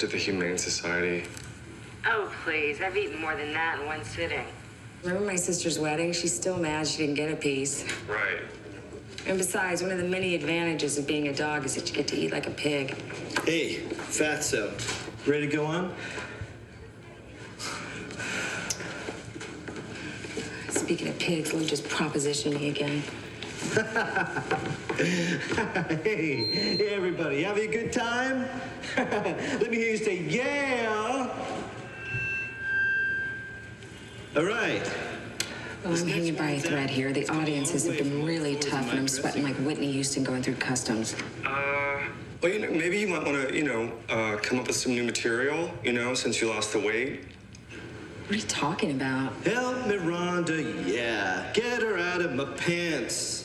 should be reported to the Humane Society. Oh, please. I've eaten more than that in one sitting. Remember my sister's wedding? She's still mad she didn't get a piece. Right. And besides, one of the many advantages of being a dog is that you get to eat like a pig. Hey, Fatso, ready to go on? Speaking of pigs, Lou just propositioned me again. hey, hey, everybody, having a good time? Let me hear you say, yeah. All right. Well, I'm hanging by a thread here. The audiences have been really tough, and I'm sweating like Whitney Houston going through customs. Uh, well, you know, maybe you might want to, you know, uh, come up with some new material, you know, since you lost the weight. What are you talking about? Help me, Rhonda, yeah. Get her out of my pants.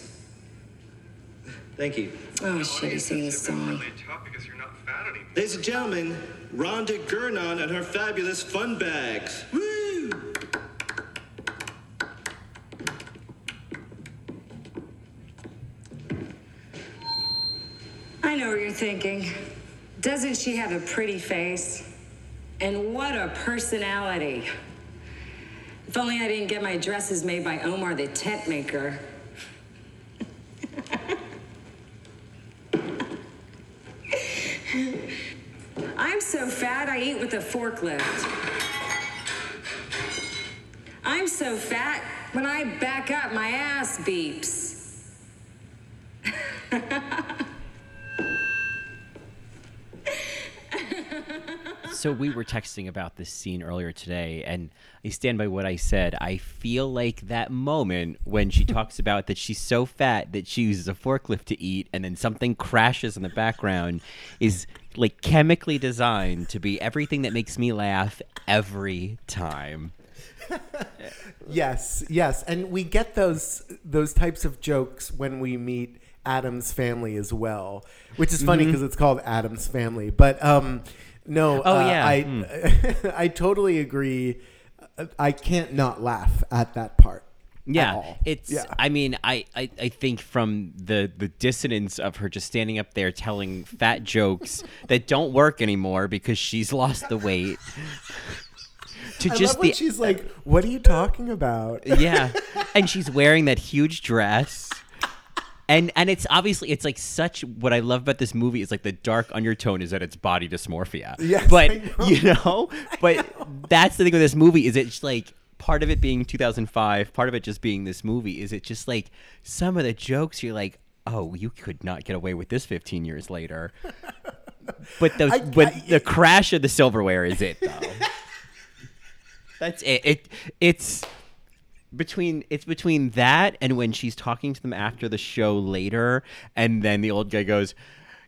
Thank you. Oh, shit, he's singing this song. because you're not fat anymore. Ladies and gentlemen, Rhonda Gurnon and her fabulous fun bags. Woo! I know what you're thinking. Doesn't she have a pretty face? And what a personality. If only I didn't get my dresses made by Omar the tent maker. I'm so fat I eat with a forklift. I'm so fat when I back up my ass beeps. So we were texting about this scene earlier today, and I stand by what I said. I feel like that moment when she talks about that she's so fat that she uses a forklift to eat, and then something crashes in the background, is like chemically designed to be everything that makes me laugh every time. Yes, yes, and we get those those types of jokes when we meet Adam's family as well, which is Mm-hmm. funny because it's called Adam's family. But um, no, Oh, uh, yeah, I hmm. I totally agree. I can't not laugh at that part. Yeah, it's. yeah. I mean, I, I, I think from the the dissonance of her just standing up there telling fat jokes that don't work anymore because she's lost the weight. To I just the she's like, "What are you talking about?" yeah, and she's wearing that huge dress. And and it's obviously it's like such what I love about this movie is like the dark undertone is that it's body dysmorphia. Yes, but know. you know, but that's the thing with this movie is it's like part of it being 2005, part of it just being this movie is it just like some of the jokes you're like, oh, you could not get away with this 15 years later. But the I- when I- the crash of the silverware is it though. That's it. It it's between it's between that and when she's talking to them after the show later, and then the old guy goes,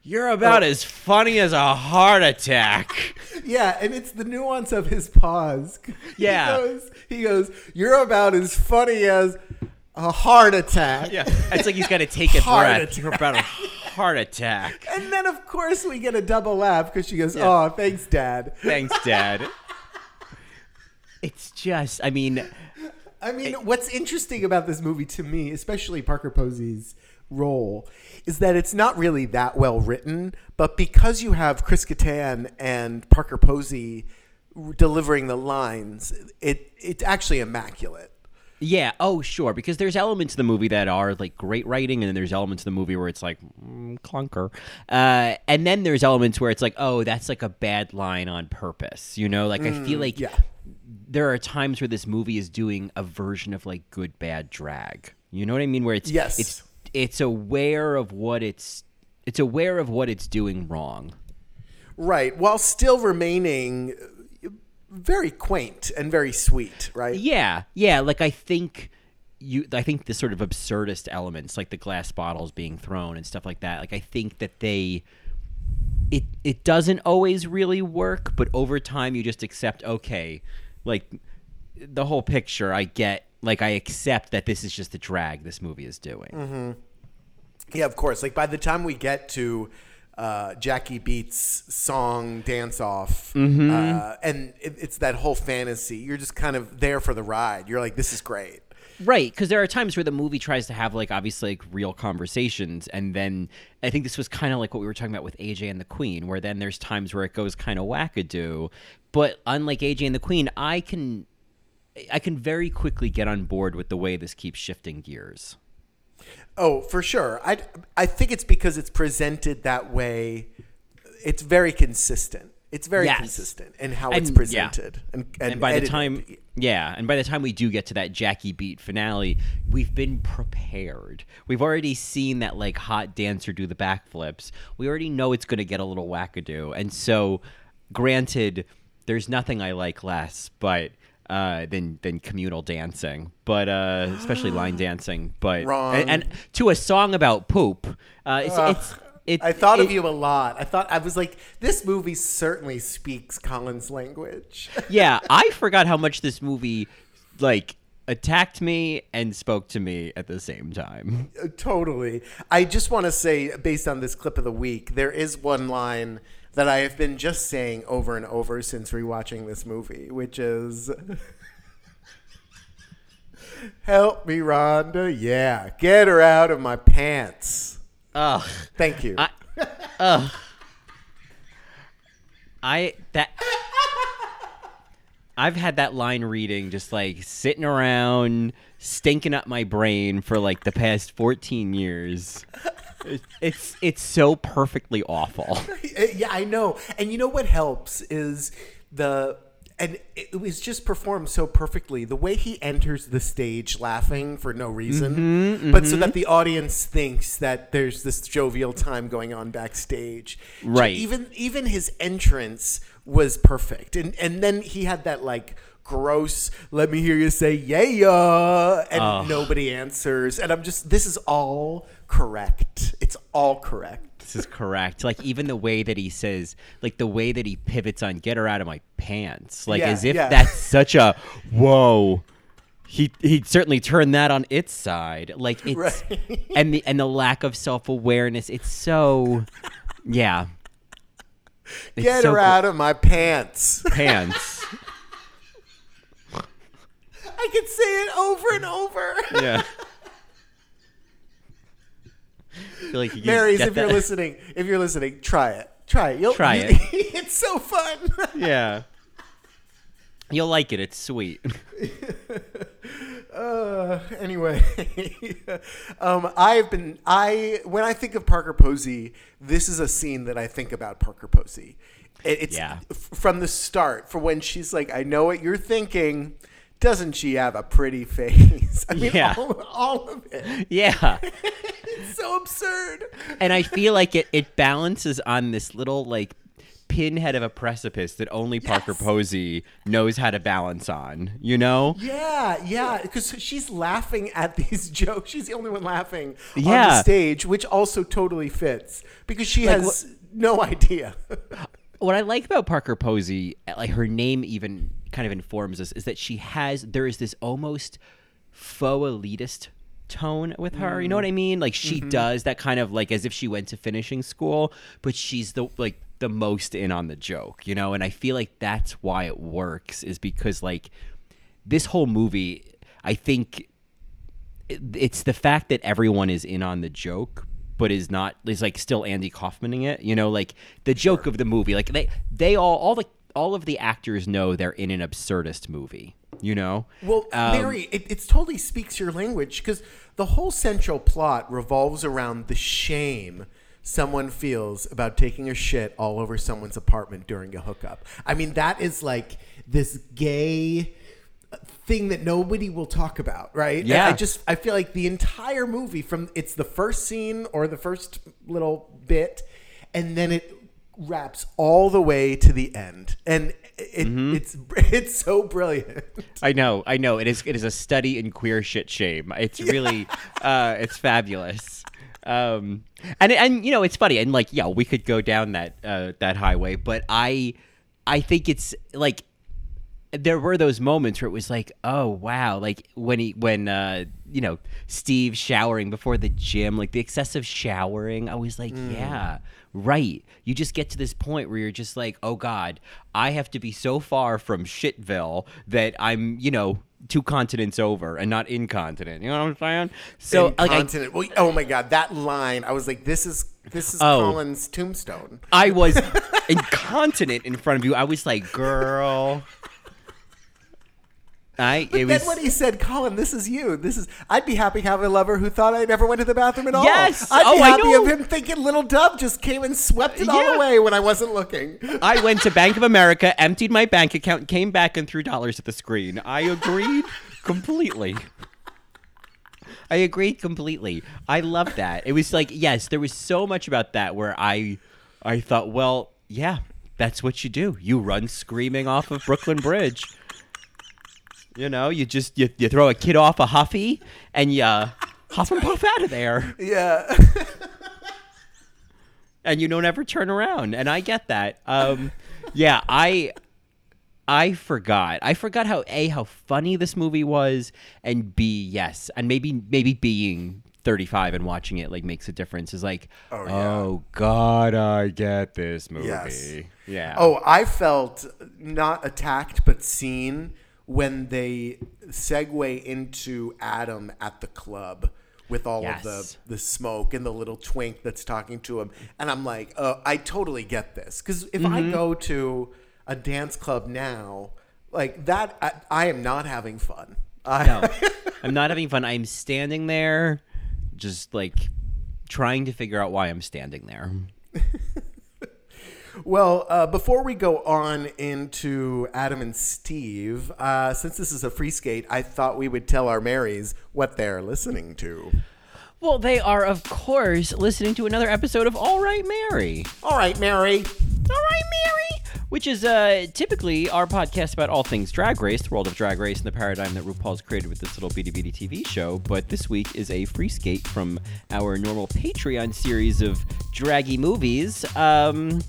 "You're about oh. as funny as a heart attack." Yeah, and it's the nuance of his pause. Yeah. he goes, he goes, "You're about as funny as a heart attack." Yeah, it's like he's got to take a breath. You're about a heart attack. And then, of course, we get a double laugh because she goes, "Oh, thanks, Dad." Thanks, Dad. It's just, I mean, I mean, what's interesting about this movie to me, especially Parker Posey's role, is that it's not really that well written, but because you have Chris Kattan and Parker Posey delivering the lines, it it's actually immaculate. Yeah. Oh, sure. Because there's elements of the movie that are like great writing, and then there's elements of the movie where it's like mm, clunker, uh, and then there's elements where it's like, oh, that's like a bad line on purpose. You know, like I feel like yeah. There are times where this movie is doing a version of like good bad drag. You know what I mean? Where it's Yes. it's it's aware of what it's it's aware of what it's doing wrong. Right, while still remaining uh, very quaint and very sweet, right? Yeah, yeah. Like I think you, I think the sort of absurdist elements, like the glass bottles being thrown and stuff like that. Like I think that they, it it doesn't always really work, but over time you just accept. Okay, like the whole picture, I get. Like I accept that this is just the drag this movie is doing. Yeah, of course. Like by the time we get to uh, Jackie Beat's song "Dance Off," uh, and it, it's that whole fantasy, you're just kind of there for the ride. You're like, "This is great." Right, because there are times where the movie tries to have like obviously like real conversations, and then I think this was kind of like what we were talking about with AJ and the Queen, where then there's times where it goes kind of wackadoo. But unlike AJ and the Queen, I can I can very quickly get on board with the way this keeps shifting gears. Oh, for sure. I I think it's because it's presented that way. It's very consistent. It's very Yes. consistent in how And- it's yeah. presented. And, and, and by the time yeah and by the time we do get to that jackie beat finale we've been prepared we've already seen that like hot dancer do the backflips we already know it's going to get a little wackadoo and so granted there's nothing i like less but uh, than than communal dancing, but uh, especially line dancing. But Wrong. And, and to a song about poop, uh, it's, it's it, I thought of you a lot. I thought I was like, this movie certainly speaks Colin's language. yeah, I forgot how much this movie like attacked me and spoke to me at the same time. totally. I just want to say, based on this clip of the week, there is one line that I have been just saying over and over since rewatching this movie, which is. Help me, Rhonda. Yeah, get her out of my pants. Ugh. Thank you. I, I that I've had that line reading just like sitting around stinking up my brain for like the past 14 years. It- It's it's so perfectly awful. yeah, I know. And you know what helps is the and it was just performed so perfectly. The way he enters the stage laughing for no reason, mm-hmm, but so mm-hmm. that the audience thinks that there's this jovial time going on backstage. Right. Even even his entrance was perfect. And and then he had that like gross let me hear you say yeah yeah and nobody answers and i'm just this is all correct it's all correct This is correct. Like even the way that he says, like the way that he pivots on "Get her out of my pants," like Yeah, as if yeah. that's such a whoa. He he certainly turned that on its side. Like it's Right. and the and the lack of self awareness. It's so yeah. It's Get so her out of my pants. pants. I can say it over and over. Yeah. I feel like you Marys, get if you're that- listening, if you're listening, try it. Try it. You'll, Try it. it's so fun. Yeah. You'll like it. It's sweet. Uh, anyway, um, I've been I when I think of Parker Posey, this is a scene that I think about Parker Posey. It, it's Yeah. f- from the start for when she's like, "I know what you're thinking." Doesn't she have a pretty face? I mean, Yeah. all, all of it. Yeah. It's so absurd. and I feel like it it balances on this little like pinhead of a precipice that only Parker Yes. Posey knows how to balance on. You know? Yeah, yeah, because she's laughing at these jokes. She's the only one laughing yeah. on the stage, which also totally fits because she Like, has no idea. What I like about Parker Posey, like her name even kind of informs us, is that she has there is this almost faux elitist tone with her. You know what I mm. mean? Like she mm-hmm. does that kind of like as if she went to finishing school, but she's the like the most in on the joke, you know? And I feel like that's why it works is because like this whole movie, I think it's the fact that everyone is in on the joke but is not is like still Andy Kaufmaning it you know? Like the joke of the movie like they they all all the all of the actors know they're in an absurdist movie you know? Well, Um, Mary, it, it totally speaks your language because the whole central plot revolves around the shame someone feels about taking a shit all over someone's apartment during a hookup. I mean, that is like this gay thing that nobody will talk about, right? And Yeah. I just I feel like the entire movie from it's the first scene or the first little bit and then it wraps all the way to the end. And it, Mm-hmm. it's it's so brilliant. I know I know it is it is a study in queer shit shame it's really uh it's fabulous um and and you know it's funny and like yeah we could go down that uh that highway but I I think it's like there were those moments where it was like, oh wow, like when he when uh you know Steve showering before the gym, like the excessive showering. I was like, yeah, right. You just get to this point where you're just like, oh god, I have to be so far from shitville that I'm you know two continents over and not incontinent. You know what I'm saying? So like I, Well, oh my god, that line! I was like, this is this is Oh. Colin's tombstone. I was incontinent in front of you. I was like, girl. I it Then was when he said, "Colin, this is you. This is," I'd be happy having a lover who thought I never went to the bathroom at all. Yes! I'd be Oh, happy of him thinking little Dub just came and swept it all away when I wasn't looking. I went to Bank of America, emptied my bank account, came back and threw dollars at the screen. I agreed completely. I agreed completely. I love that. It was like, yes, there was so much about that where I I thought, well, yeah, that's what you do. You run screaming off of Brooklyn Bridge. You know, you just you, you throw a kid off a huffy and you uh, huff and puff out of there. Yeah. and you don't ever turn around and i get that um yeah i i forgot i forgot how a how funny this movie was and b yes and maybe maybe being 35 and watching it like makes a difference is like oh, yeah. god i get this movie Yes. yeah Oh, I felt not attacked but seen when they segue into Adam at the club with all of the the smoke and the little twink that's talking to him, and I'm like, uh, I totally get this. Because if I Mm-hmm. go to a dance club now, like that, I, I am not having fun. I, no. I'm not having fun. I'm standing there just like trying to figure out why i'm standing there Well, uh, before we go on into Adam and Steve, uh, since this is a free skate, I thought we would tell our Marys what they're listening to. well they are of course listening to another episode of all right mary All right, Mary. All right, Mary. Which is uh, typically our podcast about all things drag race, the world of drag race, and the paradigm that RuPaul's created with this little bitty bitty TV show. But this week is a free skate from our normal Patreon series of draggy movies, um,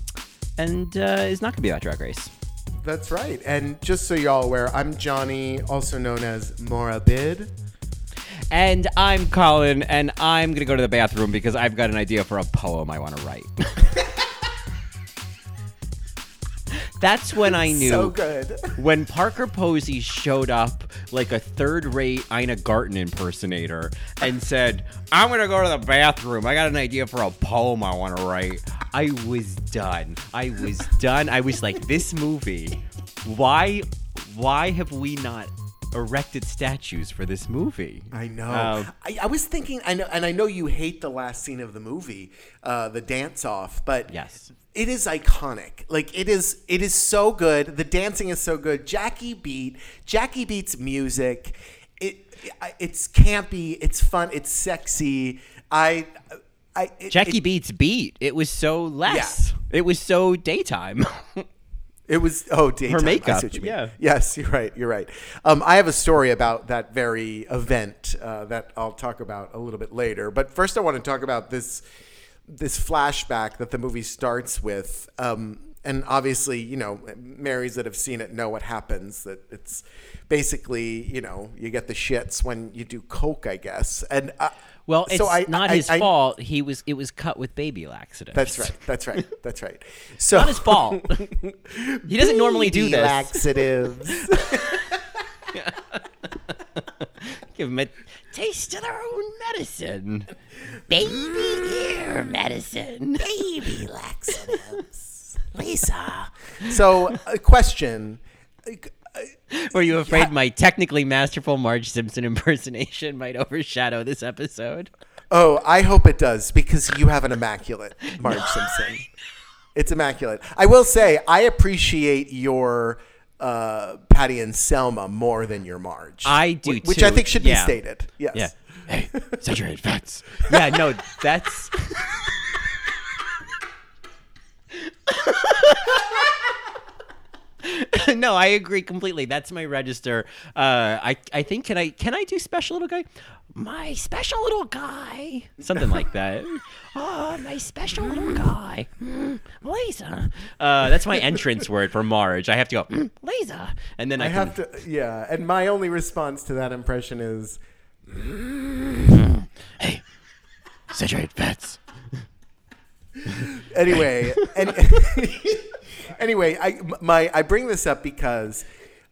and uh, is not going to be about drag race. That's right. And just so y'all aware, I'm Johnny, also known as Morabid. And I'm Colin, and I'm going to go to the bathroom because I've got an idea for a poem I want to write. That's when I knew. So good. when Parker Posey showed up like a third-rate Ina Garten impersonator and said, "I'm gonna go to the bathroom. I got an idea for a poem I want to write." I was done. I was done. I was like, "This movie. Why? Why have we not erected statues for this movie?" I know. Um, I, I was thinking, I know, and I know you hate the last scene of the movie, uh, the dance off, but Yes. It is iconic. Like it is, it is so good. The dancing is so good. Jackie Beat, Jackie Beat's music. It, it it's campy. It's fun. It's sexy. I, I it, Jackie it, Beats beat. It was so less. It was so daytime. It was oh daytime. See makeup, you yeah. Yes, you're right. You're right. Um, I have a story about that very event uh, that I'll talk about a little bit later. But first, I want to talk about this this flashback that the movie starts with. Um, and obviously, you know, Marys that have seen it know what happens. That it's basically, you know, you get the shits when you do coke, I guess. And uh, well, it's so I- not I- his I- fault. He was. It was cut with baby laxatives. That's right. That's right. That's right. So not his fault. he doesn't normally do this. Laxatives. Give him a taste of their own medicine. Baby ear medicine. baby laxatives. Lisa. So, a question. Were you afraid my technically masterful Marge Simpson impersonation might overshadow this episode? Oh, I hope it does because you have an immaculate Marge Simpson. It's immaculate. I will say, I appreciate your uh, Patty and Selma more than your Marge. I do Wh- Which too. I think should Yeah. be stated. Yes. Yeah. Hey, saturated fats. Yeah, no, that's. no, I agree completely. That's my register. Uh, I I think can I can I do special little guy? My special little guy, something like that. oh, my special little guy, mm, Lisa. Uh, that's my entrance word for Marge. I have to go mm, Lisa, and then I, I can, have to, yeah. And my only response to that impression is, Hey, citrate vets. anyway, and anyway, I my I bring this up because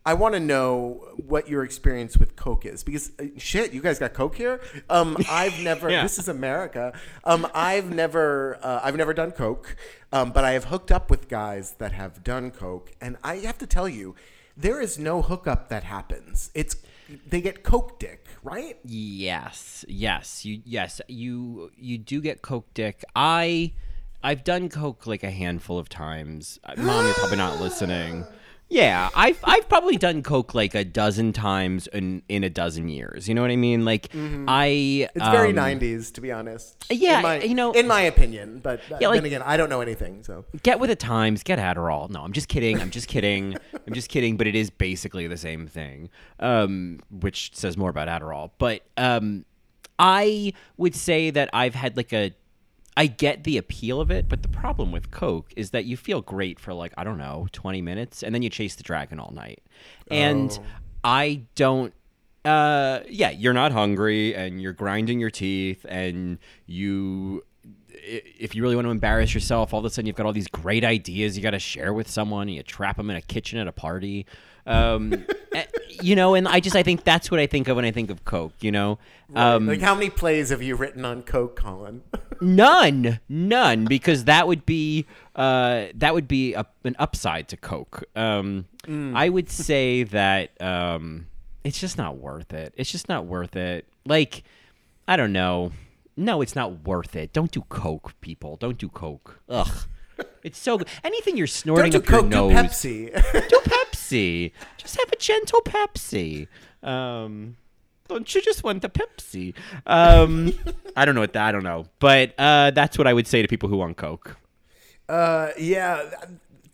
I want to know what your experience with Coke is because uh, shit, you guys got Coke here. Um, I've never. Yeah. This is America. Um, I've never. Uh, I've never done Coke, um, but I have hooked up with guys that have done Coke, and I have to tell you, there is no hookup that happens. It's they get Coke dick, right? Yes, yes, you yes you you do get coke dick. I I've done coke like a handful of times. Uh, Mom, you're probably not listening. Yeah, I've I've probably done coke like a dozen times in in a dozen years. You know what I mean? Like I It's very um, '90s, to be honest. yeah, in my, you know- in my opinion. But uh, Yeah, like- then again, I don't know anything. So get with the times, get Adderall. No, I'm just kidding. I'm just kidding. I'm just kidding. But it is basically the same thing, um, which says more about Adderall. But um, I would say that I've had like a. I get the appeal of it, but the problem with Coke is that you feel great for like I don't know, 20 minutes, and then you chase the dragon all night. And I don't uh yeah you're not hungry and you're grinding your teeth and you if you really want to embarrass yourself all of a sudden you've got all these great ideas you got to share with someone and you trap them in a kitchen at a party um eh, you know and i just i think that's what i think of when i think of coke you know um like, how many plays have you written on Coke, Colin? None, none, because that would be uh, that would be a, an upside to Coke. Um, I would say that um, it's just not worth it. It's just not worth it. Like, I don't know. No, it's not worth it. Don't do Coke, people. Don't do Coke. Ugh. It's so good. Anything you're snorting Don't do up Coke, your do nose. Pepsi. do Pepsi. Just have a gentle Pepsi. Um, don't you just want the Pepsi? Um, I don't know what that. I don't know, but uh, that's what I would say to people who want Coke. uh, yeah,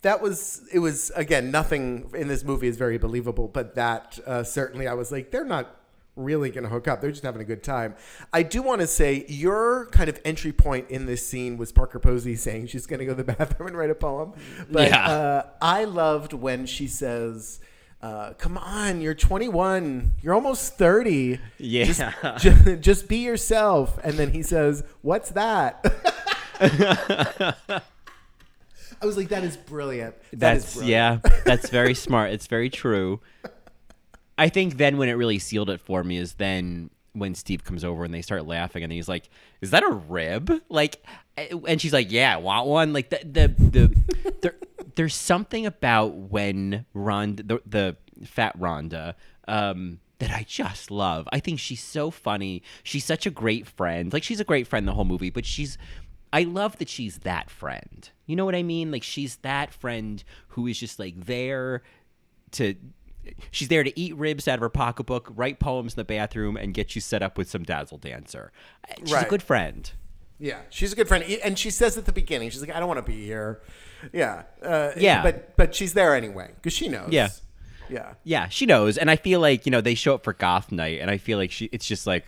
that was it. Was again nothing in this movie is very believable, but that uh, certainly I was like, they're not really going to hook up. They're just having a good time. I do want to say your kind of entry point in this scene was Parker Posey saying she's going to go to the bathroom and write a poem. But Yeah. uh, I loved when she says. Uh, come on, you're 21. You're almost 30. Yeah. Just, ju- just be yourself. And then he says, What's that? I was like, That is brilliant. That is That's brilliant. yeah. That's very smart. It's very true. I think then when it really sealed it for me is then when Steve comes over and they start laughing and he's like, "Is that a rib?" Like, and she's like, "Yeah, want one?" Like the the the there, there's something about when Rhonda the, the fat Rhonda um that I just love. I think she's so funny. She's such a great friend. Like she's a great friend the whole movie, but she's I love that she's that friend. You know what I mean? Like she's that friend who is just like there to she's there to eat ribs out of her pocketbook, write poems in the bathroom, and get you set up with some dazzle dancer. She's a good friend. Yeah, she's a good friend, and she says at the beginning, she's like, "I don't want to be here." Yeah, uh, Yeah. but but she's there anyway because she knows. Yeah. yeah. Yeah, she knows, and I feel like you know they show up for goth night, and I feel like she it's just like.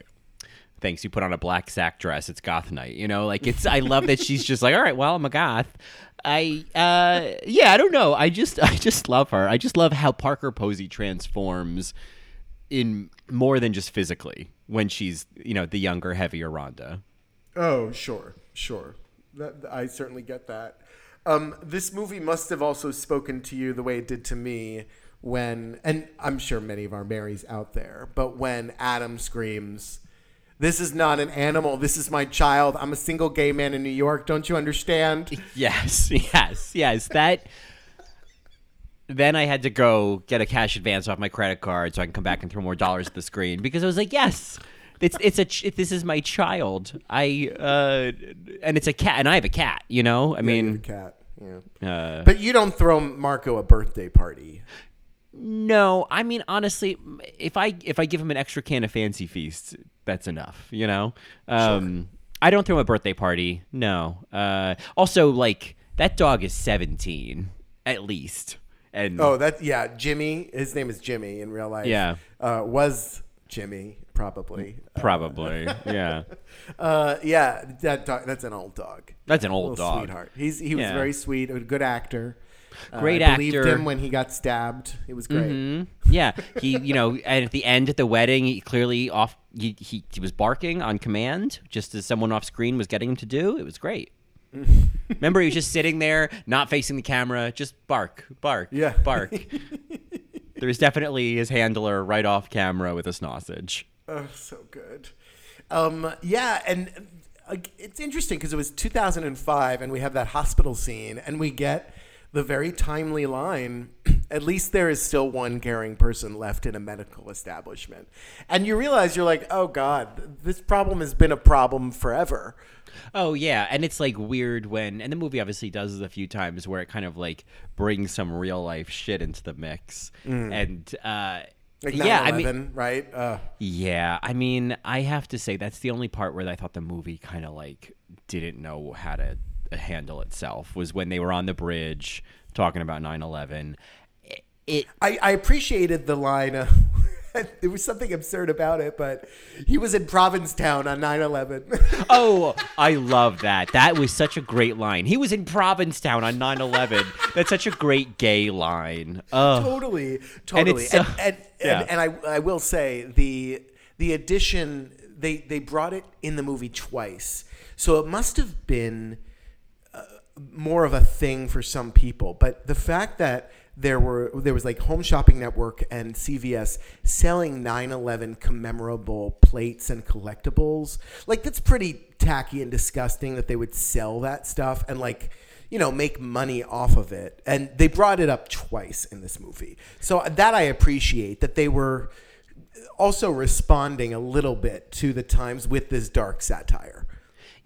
Thanks, you put on a black sack dress. It's goth night, you know. Like it's. I love that she's just like, all right, well, I'm a goth. I, uh, yeah, I don't know. I just, I just love her. I just love how Parker Posey transforms in more than just physically when she's, you know, the younger, heavier Rhonda. Oh, sure, sure. That, I certainly get that. Um, this movie must have also spoken to you the way it did to me when, and I'm sure many of our Marys out there, but when Adam screams, "This is not an animal. This is my child. I'm a single gay man in New York. Don't you understand?" Yes, yes, yes. That. Then I had to go get a cash advance off my credit card so I can come back and throw more dollars at the screen because I was like, yes, it's it's a ch- this is my child. I uh, and it's a cat, and I have a cat. You know, I a mean, cat. Yeah. uh, But you don't throw Marco a birthday party. no, I mean honestly, if I if I give him an extra can of Fancy Feast, that's enough. You know, um, I don't throw a birthday party. No. Uh, also, like that dog is seventeen at least, And Oh, that yeah, Jimmy. His name is Jimmy in real life. Yeah. uh, was Jimmy probably. probably, yeah. Uh, yeah, that dog, that's an old dog. That's an old dog. sweetheart. He's he was Yeah. very sweet, a good actor. Uh, Great I believed actor. him when he got stabbed. It was great. Mhm. Yeah, he, you know, and at the end at the wedding, he clearly off. He, he he was barking on command, just as someone off screen was getting him to do. It was great. Remember, he was just sitting there, not facing the camera, just bark, bark, Yeah. bark. There's definitely his handler right off camera with a sausage. Oh, so good. Um, yeah, and uh, it's interesting because it was 2005, and we have that hospital scene, and we get the very timely line. At least there is still one caring person left in a medical establishment, and you realize you're like, oh god, this problem has been a problem forever. Oh yeah, and it's like weird when, and the movie obviously does this a few times where it kind of like brings some real life shit into the mix, and uh, Like yeah, I mean, right? Uh, Yeah, I mean, I have to say that's the only part where I thought the movie kind of like didn't know how to handle itself was when they were on the bridge talking about 9/11. It, it I, I appreciated the line. Uh, there was something absurd about it, but he was in Provincetown on 9/11. oh, I love that. That was such a great line. He was in Provincetown on 9/11. That's such a great gay line. Oh, totally, totally. And so- and, Yeah. and, and I I will say the the addition they they brought it in the movie twice, so it must have been uh, more of a thing for some people. But the fact that there were there was like Home Shopping Network and CVS selling 9/11 commemorable plates and collectibles, like that's pretty tacky and disgusting that they would sell that stuff and like you know make money off of it. And they brought it up twice in this movie, so that I appreciate that they were also responding a little bit to the times with this dark satire.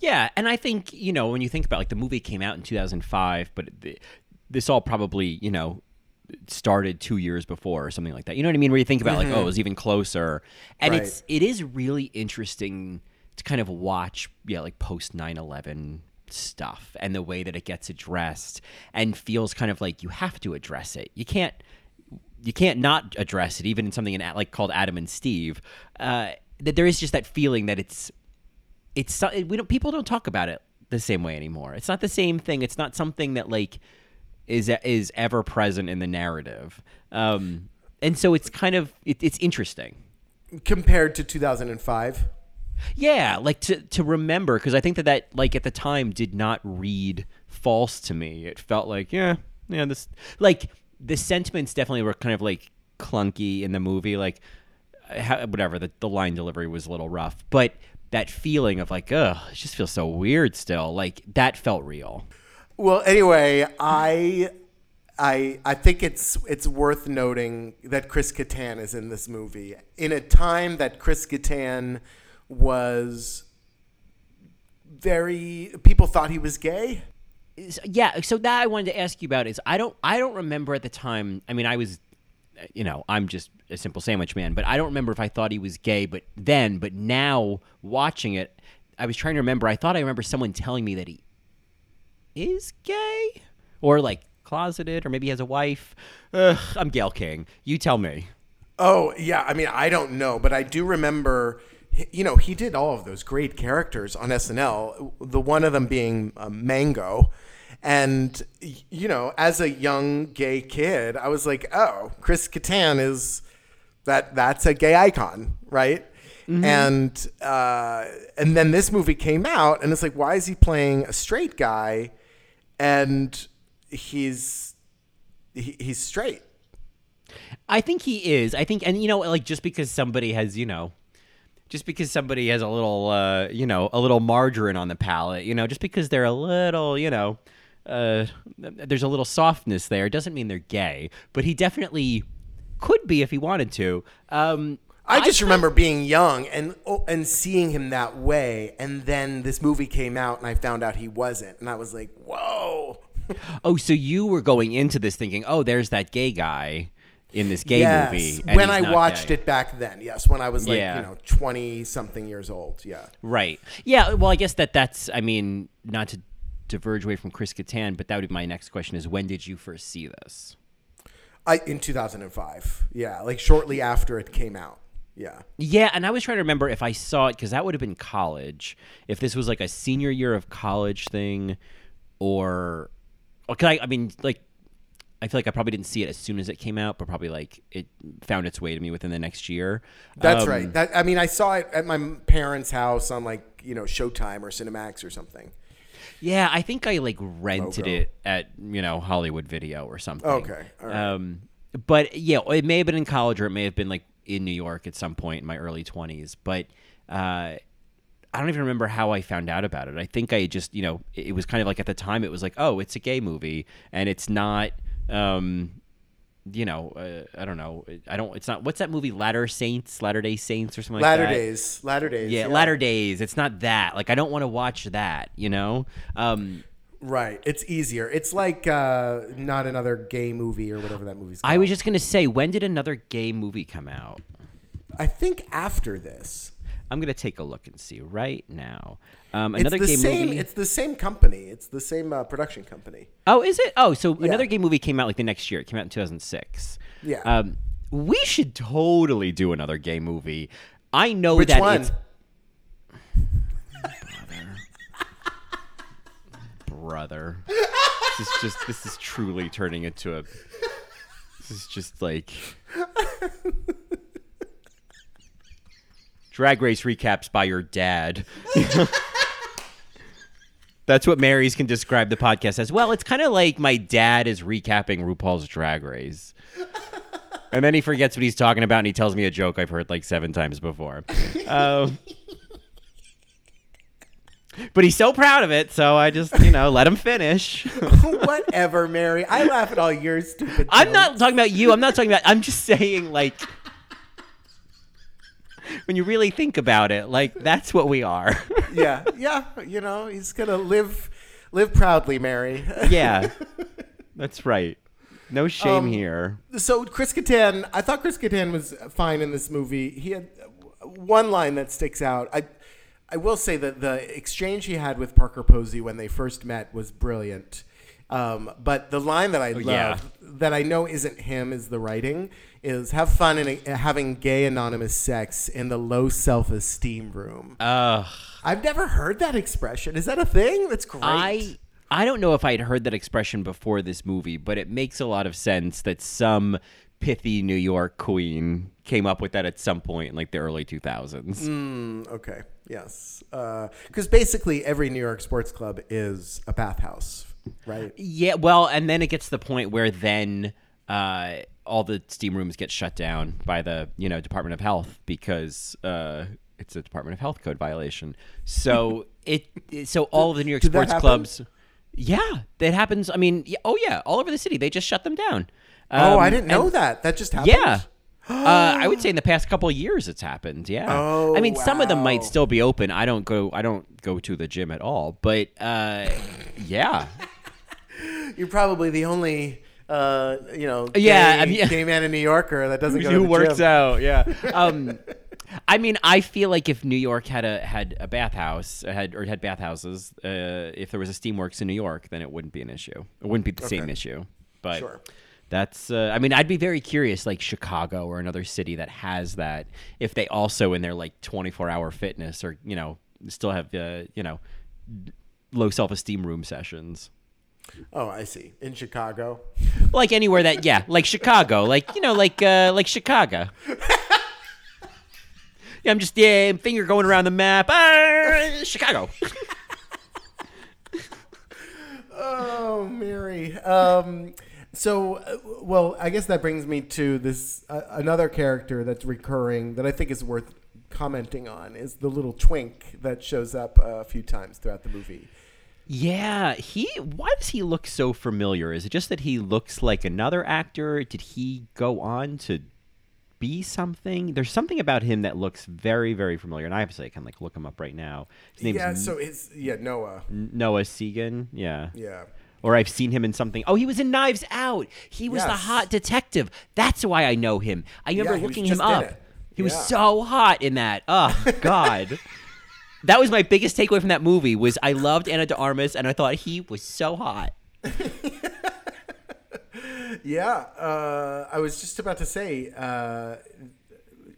Yeah, and I think you know when you think about like the movie came out in 2005, but the, this all probably you know started two years before or something like that. You know what I mean? Where you think about like oh, it was even closer, and Right. it's it is really interesting to kind of watch yeah like post 9/11 stuff and the way that it gets addressed and feels kind of like you have to address it. You can't you can't not address it, even in something in, like called Adam and Steve. Uh, that there is just that feeling that it's it's we don't people don't talk about it the same way anymore. It's not the same thing. It's not something that like is is ever present in the narrative. Um, and so it's kind of it, it's interesting. Compared to 2005, Yeah, like to to remember because I think that that like at the time did not read false to me. It felt like yeah, yeah, this like the sentiments definitely were kind of like clunky in the movie. Like how, whatever the the line delivery was a little rough, but that feeling of like ugh, it just feels so weird still. Like that felt real. Well, anyway, I I I think it's it's worth noting that Chris Kattan is in this movie in a time that Chris Kattan was very people thought he was gay. Yeah so that i wanted to ask you about is i don't i don't remember at the time i mean i was you know i'm just a simple sandwich man but i don't remember if i thought he was gay but then but now watching it i was trying to remember i thought i remember someone telling me that he is gay or like closeted or maybe he has a wife Ugh, i'm Gayle King you tell me Oh, yeah, I mean, I don't know, but I do remember you know, he did all of those great characters on SNL, the one of them being uh, Mango. And you know, as a young gay kid, I was like, "Oh, Chris Kattan is that that's a gay icon, right?" And uh, and then this movie came out, and it's like, why is he playing a straight guy? And he's he, he's straight. I think he is. I think, and you know, like just because somebody has, you know, just because somebody has a little, uh, you know, a little margarine on the palate, you know, just because they're a little, you know, uh, there's a little softness there, doesn't mean they're gay. But he definitely could be if he wanted to. Um, I just thought- remember being young and oh, and seeing him that way, and then this movie came out, and I found out he wasn't, and I was like, "Whoa!" Oh, so you were going into this thinking, oh, there's that gay guy in this gay yes, movie. and when I watched gay. it back then, yes, when I was like Yeah. you know twenty something years old, yeah. Right. Yeah. Well, I guess that that's. I mean, not to diverge away from Chris Kattan, but that would be my next question: is when did you first see this? I in 2005. Yeah, like shortly after it came out. Yeah. Yeah, and I was trying to remember if I saw it because that would have been college. If this was like a senior year of college thing, or, okay, I, I mean, like, I feel like I probably didn't see it as soon as it came out, but probably like it found its way to me within the next year. That's Um, right. That I mean, I saw it at my parents' house on like you know Showtime or Cinemax or something. Yeah, I think I like rented it at you know Hollywood Video or something. Okay, right. Um, but yeah, it may have been in college or it may have been like in New York at some point in my early twenties. But uh, I don't even remember how I found out about it. I think I just you know it, it was kind of like at the time it was like oh it's a gay movie and it's not. Um, you know, uh, I don't know. I don't. It's not. What's that movie? Latter Saints, Latter Day Saints, or something Latter like that. days, latter days. Yeah, Latter Days. It's not that. Like I don't want to watch that. You know. Um, Right. It's easier. It's like uh, not another gay movie or whatever that movie's. Called. I was just gonna say, when did another gay movie come out? I think after this. I'm gonna take a look and see right now. Um, It's another the gay same. movie. It's the same company. It's the same uh, production company. oh, is it? Oh, so another gay movie came out like the next year. It came out in 2006. Yeah. Um, we should totally do another gay movie. I know Which that one? it's brother. this is just this is truly turning into a. This is just like. Drag Race recaps by your dad. That's what Marys can describe the podcast as. Well, it's kind of like my dad is recapping RuPaul's Drag Race. And then he forgets what he's talking about and he tells me a joke I've heard like seven times before. Um, but he's so proud of it, so I just, you know, let him finish. Whatever, Mary. I laugh at all your stupid. I'm jokes. not talking about you. I'm not talking about. I'm just saying, like, when you really think about it, like, that's what we are. Yeah, yeah. You know, he's gonna live, live proudly, Mary. yeah. That's right. No shame Um, here. so Chris Kattan, I thought Chris Kattan was fine in this movie. He had one line that sticks out. I, I will say that the exchange he had with Parker Posey when they first met was brilliant. Um, but the line that I love, Oh, yeah. that I know isn't him, is the writing, is have fun in a, having gay anonymous sex in the low self esteem room. Ugh. I've never heard that expression. Is that a thing? That's great. I I don't know if I'd heard that expression before this movie, but it makes a lot of sense that some pithy New York queen came up with that at some point in like the early 2000s. Okay. Yes. Because basically every New York sports club is a bathhouse, right? Yeah, well, and then it gets to the point where then uh, all the steam rooms get shut down by the you know Department of Health because uh, it's a Department of Health code violation. So it, it- so all of the New York Did sports clubs. Yeah, that happens. I mean, yeah, oh yeah, all over the city they just shut them down. oh, I Um, didn't know and- that. That just happened. Yeah. uh, I would say in the past couple of years it's happened. Yeah. Oh, I mean, some of them might still be open. I don't go. I don't go to the gym at all. But uh, yeah. You're probably the only, uh, you know, gay, Yeah, I mean- gay man in New Yorker that doesn't go to who works gym. out. Yeah. Um, I mean, I feel like if New York had a had a bathhouse, had or had bathhouses, uh, if there was a Steamworks in New York, then it wouldn't be an issue. It wouldn't be the same issue. But Sure. that's. Uh, I mean, I'd be very curious, like Chicago or another city that has that, if they also in their like twenty four hour fitness or you know still have uh, you know low self esteem room sessions. Oh, I see. In Chicago. like anywhere that yeah like chicago like you know like uh like chicago yeah i'm just yeah finger going around the map ah, chicago Oh, Mary. Um, so, uh, well, I guess that brings me to this uh, another character that's recurring that I think is worth commenting on is the little twink that shows up a few times throughout the movie. Yeah he why does he look so familiar is it just that he looks like another actor did he go on to be something there's something about him that looks very very familiar and i obviously can like look him up right now his name's yeah. So it's yeah Noah. noah segan yeah Yeah. Or I've seen him in something. Oh, he was in Knives Out. He was the hot detective. That's why I know him. I remember Yeah, looking him up. He was so hot in that. Oh God. that was my biggest takeaway from that movie was I loved Ana de Armas and I thought he was so hot. Yeah, uh, I was just about to say, uh,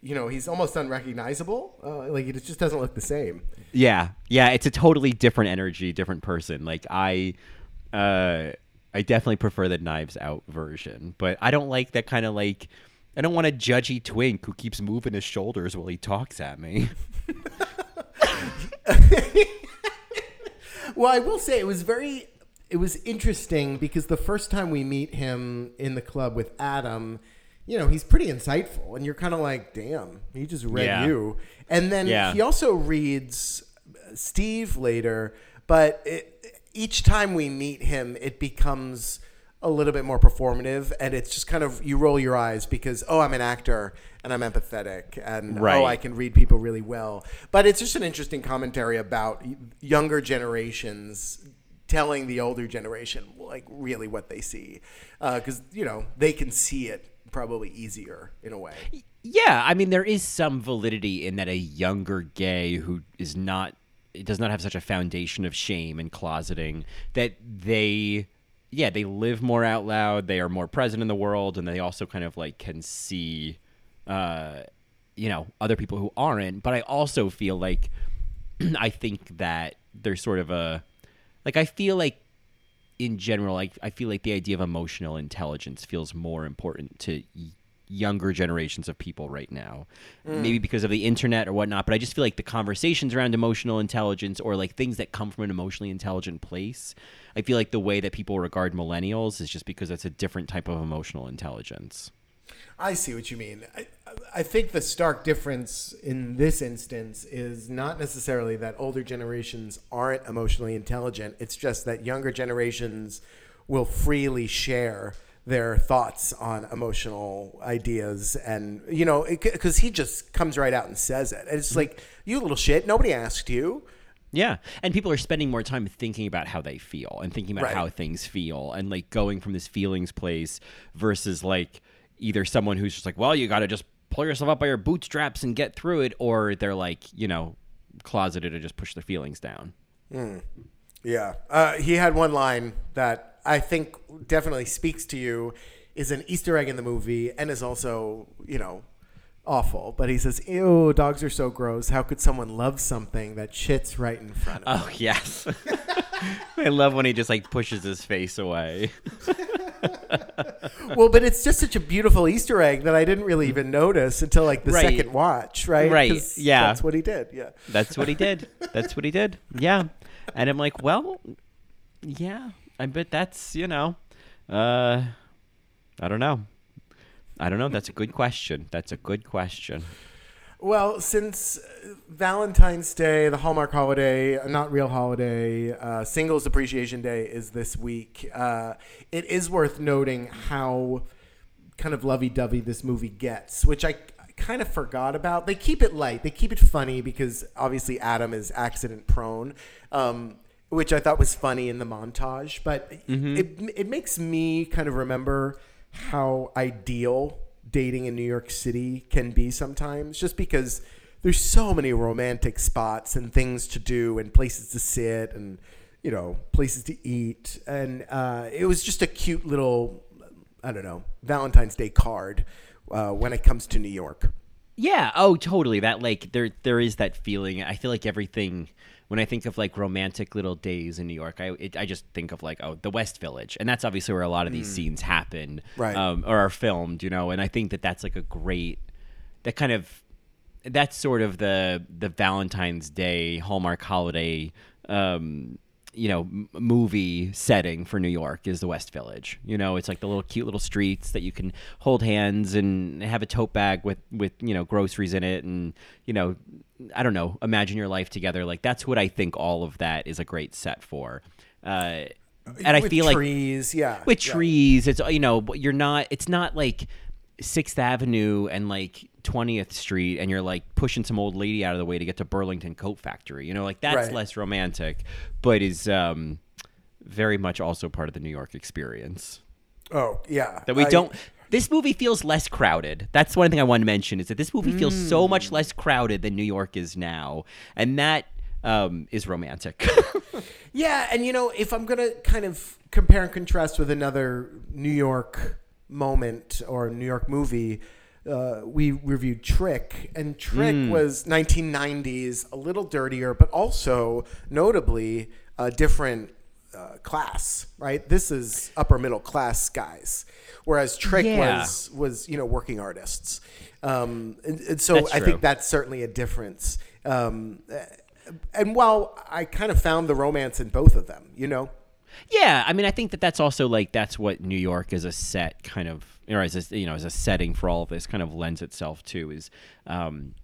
you know, he's almost unrecognizable. Uh, like it just doesn't look the same. Yeah, yeah, it's a totally different energy, different person. Like I, uh, I definitely prefer the Knives Out version, but I don't like that kind of like. I don't want a judgy twink who keeps moving his shoulders while he talks at me. Well, I will say it was very it was interesting because the first time we meet him in the club with Adam, you know, he's pretty insightful and you're kind of like, "Damn, he just read Yeah. you." And then Yeah. he also reads uh, Steve later, but it, each time we meet him, it becomes a little bit more performative and it's just kind of you roll your eyes because oh I'm an actor and I'm empathetic and oh, Right. oh I can read people really well but it's just an interesting commentary about younger generations telling the older generation like really what they see uh, because you know they can see it probably easier in a way Yeah, I mean there is some validity in that a younger gay who is not does not have such a foundation of shame and closeting that they yeah, they live more out loud, they are more present in the world and they also kind of like can see uh you know, other people who aren't, but I also feel like I think that there's sort of a like I feel like in general, I, I feel like the idea of emotional intelligence feels more important to younger generations of people right now. Mm. Maybe because of the internet or whatnot, but I just feel like the conversations around emotional intelligence or like things that come from an emotionally intelligent place, I feel like the way that people regard millennials is just because it's a different type of emotional intelligence. I see what you mean. I, I think the stark difference in this instance is not necessarily that older generations aren't emotionally intelligent. It's just that younger generations will freely share their thoughts on emotional ideas and you know because he just comes right out and says it and it's like you little shit nobody asked you Yeah, and people are spending more time thinking about how they feel and thinking about Right. how things feel and like going from this feelings place versus like either someone who's just like, well, you got to just pull yourself up by your bootstraps and get through it, or they're like, you know, closeted and just push their feelings down. Yeah. Uh, he had one line that I think definitely speaks to you, is an Easter egg in the movie, and is also, you know, awful. But he says, Ew, dogs are so gross. How could someone love something that shits right in front of oh, them? Oh yes, I love when he just like pushes his face away. well, but it's just such a beautiful Easter egg that I didn't really even notice until like the Right. second watch, right? Right, yeah. That's what he did. Yeah. That's what he did. That's what he did. Yeah. And I'm like, well, yeah. I bet that's, you know, uh I don't know. I don't know. That's a good question. That's a good question. Well, since uh, Valentine's Day, the Hallmark holiday, not real holiday, uh, Singles Appreciation Day is this week. Uh, it is worth noting how kind of lovey-dovey this movie gets, which I kind of forgot about. They keep it light, they keep it funny because obviously Adam is accident prone, um, which I thought was funny in the montage. But it it makes me kind of remember how ideal dating in New York City can be sometimes, just because there's so many romantic spots and things to do and places to sit and you know places to eat and uh, it was just a cute little I don't know Valentine's Day card uh, when it comes to New York. Yeah, oh totally. That like there there is that feeling. I feel like everything when I think of like romantic little days in New York, I it, I just think of like oh the West Village, and that's obviously where a lot of these scenes happen, Right. Um, or are filmed, you know. And I think that that's like a great that kind of that's sort of the the Valentine's Day Hallmark holiday. Um, you know, movie setting for New York is the West Village. You know, it's like the little cute little streets that you can hold hands and have a tote bag with with you know groceries in it, and you know, I don't know, imagine your life together. Like that's what I think all of that is a great set for. Uh, and I With feel like trees, yeah, with yeah. trees it's you know you're not it's not like sixth avenue and like 20th street and you're like pushing some old lady out of the way to get to burlington coat factory you know like that's Right. less romantic but is um very much also part of the new york experience. Oh yeah, that we I- don't this movie feels less crowded. That's one thing i wanted to mention is that this movie feels so much less crowded than new york is now and that um, is romantic. Yeah, and you know, if I'm gonna kind of compare and contrast with another New York moment or New York movie, uh, we reviewed Trick, and Trick Hmm. was 1990s, a little dirtier, but also notably a different uh, class. Right, this is upper middle class guys, whereas Trick Yeah. was was you know working artists. Um, and, and so That's I true. think that's certainly a difference. Um, and while I kind of found the romance in both of them, you know. Yeah, I mean, I think that that's also like that's what New York as a set kind of, or as a, you know, as a setting for all of this kind of lends itself to is. Um,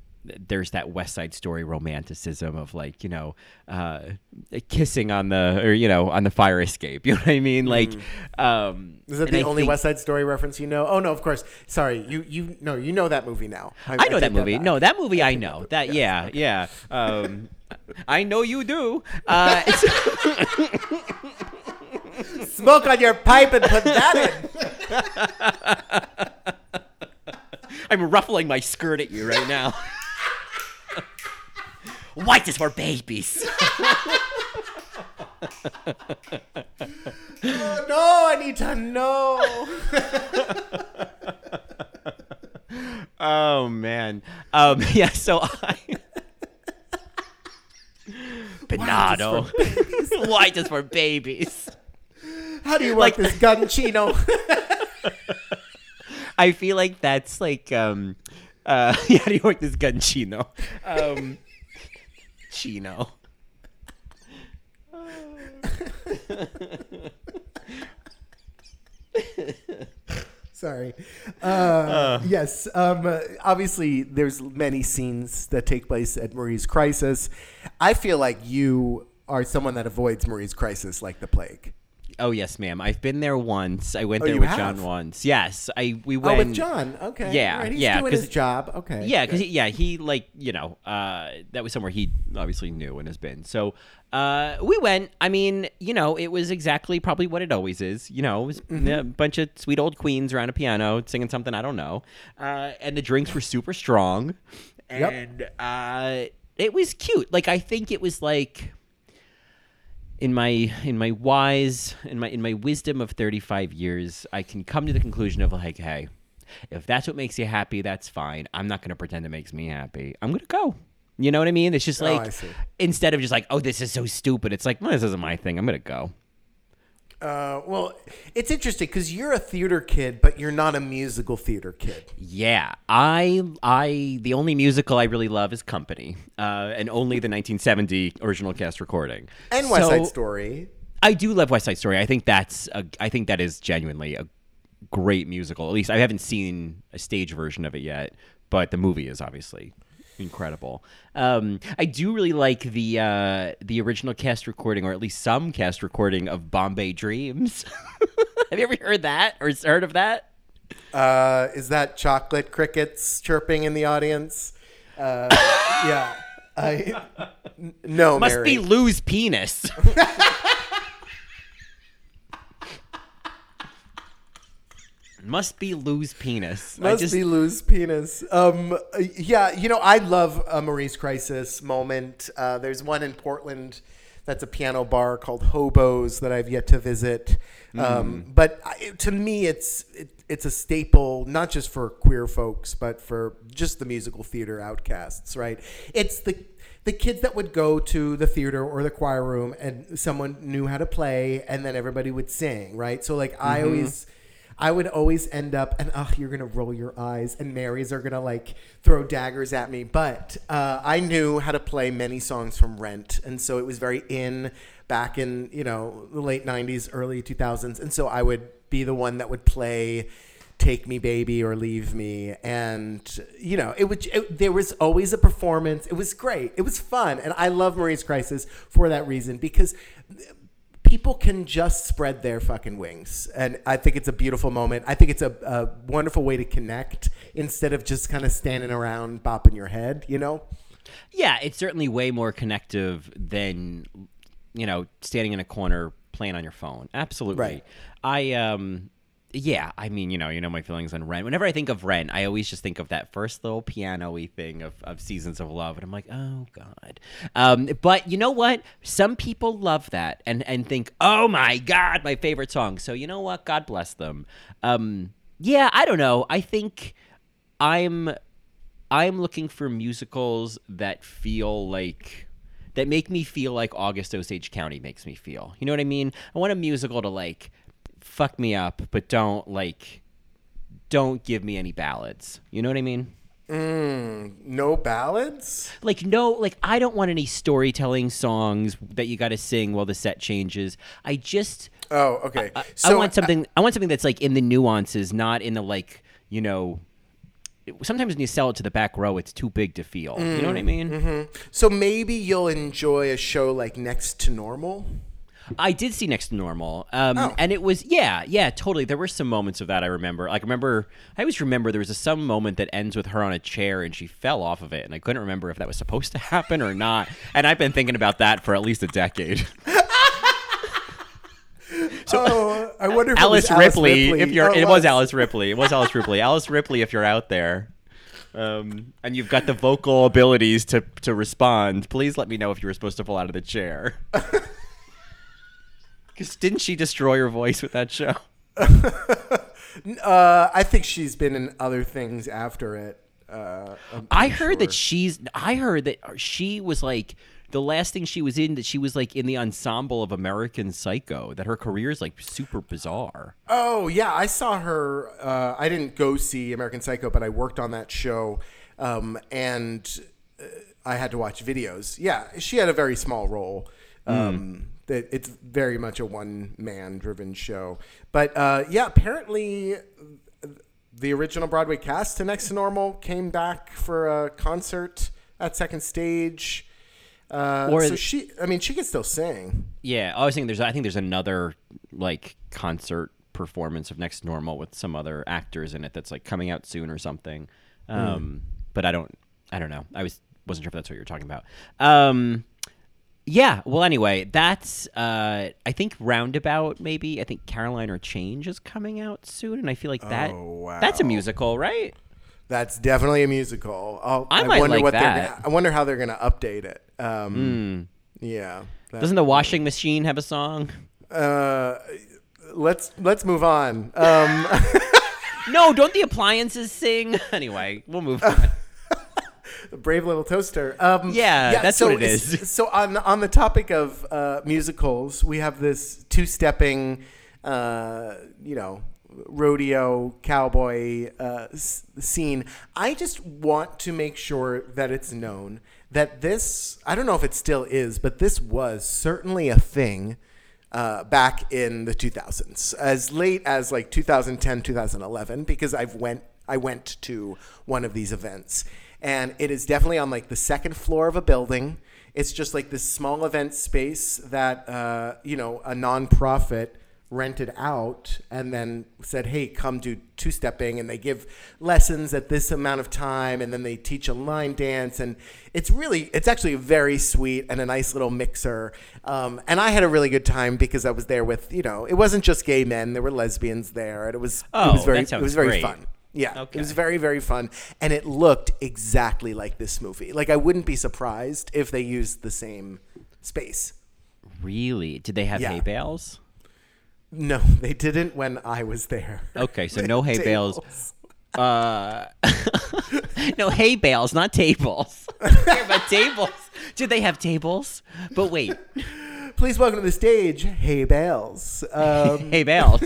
there's that West Side Story romanticism of like you know, uh, kissing on the or you know on the fire escape. You know what I mean? Like, um, Is that the I only think- West Side Story reference you know? Oh no, of course. Sorry, you you no, you know that movie now. I know take that movie. back. no, that movie I know. That yeah, yeah. Um, I know you do. Uh, Smoke on your pipe and put that in. I'm ruffling my skirt at you right now. White is for babies. Oh, no, I need to know. Oh man. Um yeah, so I Bernardo. White is for babies. How do you Like- this gun, Chino? I feel like that's like um uh yeah, how do you work this gun Chino? Um Chino. Sorry. Uh, yes. Um, uh, obviously, there's many scenes that take place at Marie's Crisis. I feel like you are someone that avoids Marie's Crisis like the plague. Oh yes, ma'am. I've been there once. I went Oh, there with have? John once. Yes, I we Oh, went with John. Okay. Yeah, Right, he's yeah, doing his job. Okay. Yeah, because yeah, he like you know uh, that was somewhere he obviously knew and has been. So uh, we went. I mean, you know, it was exactly probably what it always is. You know, it was Mm-hmm. a bunch of sweet old queens around a piano singing something I don't know, uh, and the drinks were super strong, Yep. and uh, it was cute. Like I think it was like in my in my wise in my in my wisdom of 35 years i can come to the conclusion of like hey if that's what makes you happy that's fine. I'm not going to pretend it makes me happy. I'm going to go. You know what i mean? It's just Oh, like see. instead of just like oh this is so stupid it's like well, this isn't my thing. I'm going to go Uh, well, it's interesting because you're a theater kid, but you're not a musical theater kid. yeah i i the only musical i really love is company uh, and only the 1970 original cast recording And West Side Story. I do love West Side Story. I think that's a, I think that is genuinely a great musical. At least I haven't seen a stage version of it yet, but the movie is obviously incredible. Um, I do really like the uh, the original cast recording, or at least some cast recording of Bombay Dreams. Have you ever heard that or heard of that? Uh, is that chocolate crickets chirping in the audience? Uh, yeah. I, n- no, Must Mary. be Lou's penis. Must be Lou's penis. Must just- be loose penis. Um, yeah, you know, I love a Marie's Crisis moment. Uh, there's one in Portland that's a piano bar called Hobos that I've yet to visit. Um, but I, to me, it's it, it's a staple, not just for queer folks, but for just the musical theater outcasts, right? It's the the kids that would go to the theater or the choir room and someone knew how to play and then everybody would sing, right? So like I always I would always end up, and oh, you're gonna roll your eyes, and Marys are gonna like throw daggers at me. But uh, I knew how to play many songs from Rent, and so it was very in back in you know the late '90s, early 2000s, and so I would be the one that would play "Take Me, Baby" or "Leave Me," and you know it would. It, there was always a performance. It was great. It was fun, and I love Marie's Crisis for that reason because people can just spread their fucking wings. And I think it's a beautiful moment. I think it's a, a wonderful way to connect instead of just kind of standing around bopping your head, you know? Yeah, it's certainly way more connective than you know standing in a corner playing on your phone. Absolutely. Right. I um yeah, I mean, you know, you know my feelings on Rent. Whenever I think of Rent, I always just think of that first little piano-y thing of, of Seasons of Love, and I'm like, oh god. Um, but you know what? Some people love that and and think, oh my god, my favorite song. So you know what? God bless them. Um, yeah, I don't know. I think I'm I'm looking for musicals that feel like that make me feel like August Osage County makes me feel. You know what I mean? I want a musical to like fuck me up, but don't like don't give me any ballads. You know what I mean? Mm, no ballads? Like no, like I don't want any storytelling songs that you got to sing while the set changes. I just Oh, okay. I, so I want uh, something. I want something that's like in the nuances, not in the like you know. Sometimes when you sell it to the back row, it's too big to feel. You know what I mm, mean? Mm-hmm. So maybe you'll enjoy a show like Next to Normal. I did see Next to Normal, um, Oh. and it was yeah, yeah, totally. There were some moments of that I remember. Like remember, I always remember there was a, some moment that ends with her on a chair and she fell off of it, and I couldn't remember if that was supposed to happen or not. And I've been thinking about that for at least a decade. oh, I wonder if Alice, it was Ripley, if you're, Oh, it was Alice Ripley. It was Alice Ripley. Alice Ripley, if you're out there, um, and you've got the vocal abilities to to respond, please let me know if you were supposed to fall out of the chair. Because didn't she destroy her voice with that show? Uh, I think she's been in other things after it. Uh, I heard that she's. I heard that she was like the last thing she was in. That she was like in the ensemble of American Psycho. That her career is like super bizarre. Oh yeah, I saw her. Uh, I didn't go see American Psycho, but I worked on that show, um, and uh, I had to watch videos. Yeah, she had a very small role. Um, that it's very much a one man driven show. But uh, yeah, apparently the original Broadway cast to Next to Normal came back for a concert at Second Stage. Uh, Or so she, I mean, she can still sing. Yeah, I was thinking there's. I think there's another like concert performance of Next to Normal with some other actors in it that's like coming out soon or something. Um, But I don't. I don't know. I was wasn't sure if that's what you were talking about. Um, yeah. Well, anyway, that's. Uh, I think Roundabout. Maybe I think Caroline or Change is coming out soon, and I feel like that. Oh, That's a musical, right? That's definitely a musical. I'll, I might wonder like what that. they're. Gonna, I wonder how they're going to update it. Um, Yeah. that- Doesn't the washing machine have a song? uh, let's let's move on. Um, No, don't the appliances sing? Anyway, we'll move on. Brave little toaster. Um, Yeah, that's what it's- So on on the topic of uh, musicals, we have this two stepping, uh, you know, rodeo cowboy uh, s- scene. I just want to make sure that it's known that this. I don't know if it still is, but this was certainly a thing. Uh, back in the 2000s, as late as like 2010, 2011, because I've went I went to one of these events, and it is definitely on like the second floor of a building. It's just like this small event space that uh, you know a nonprofit rented out and then said, "Hey, come do two stepping," and they give lessons at this amount of time, and then they teach a line dance, and it's really it's actually very sweet and a nice little mixer. Um, and I had a really good time because I was there with you know it wasn't just gay men; there were lesbians there, and it was it Oh, was very it was very great. fun. Yeah, Okay. it was very very fun, and it looked exactly like this movie. Like I wouldn't be surprised if they used the same space. Really? Did they have Yeah. hay bales? No, they didn't when I was there. Okay, so no hay bales. Uh, no hay bales, not tables. Care about tables. Did they have tables? But wait, Please welcome to the stage, Hey Bales. Um, hay bales.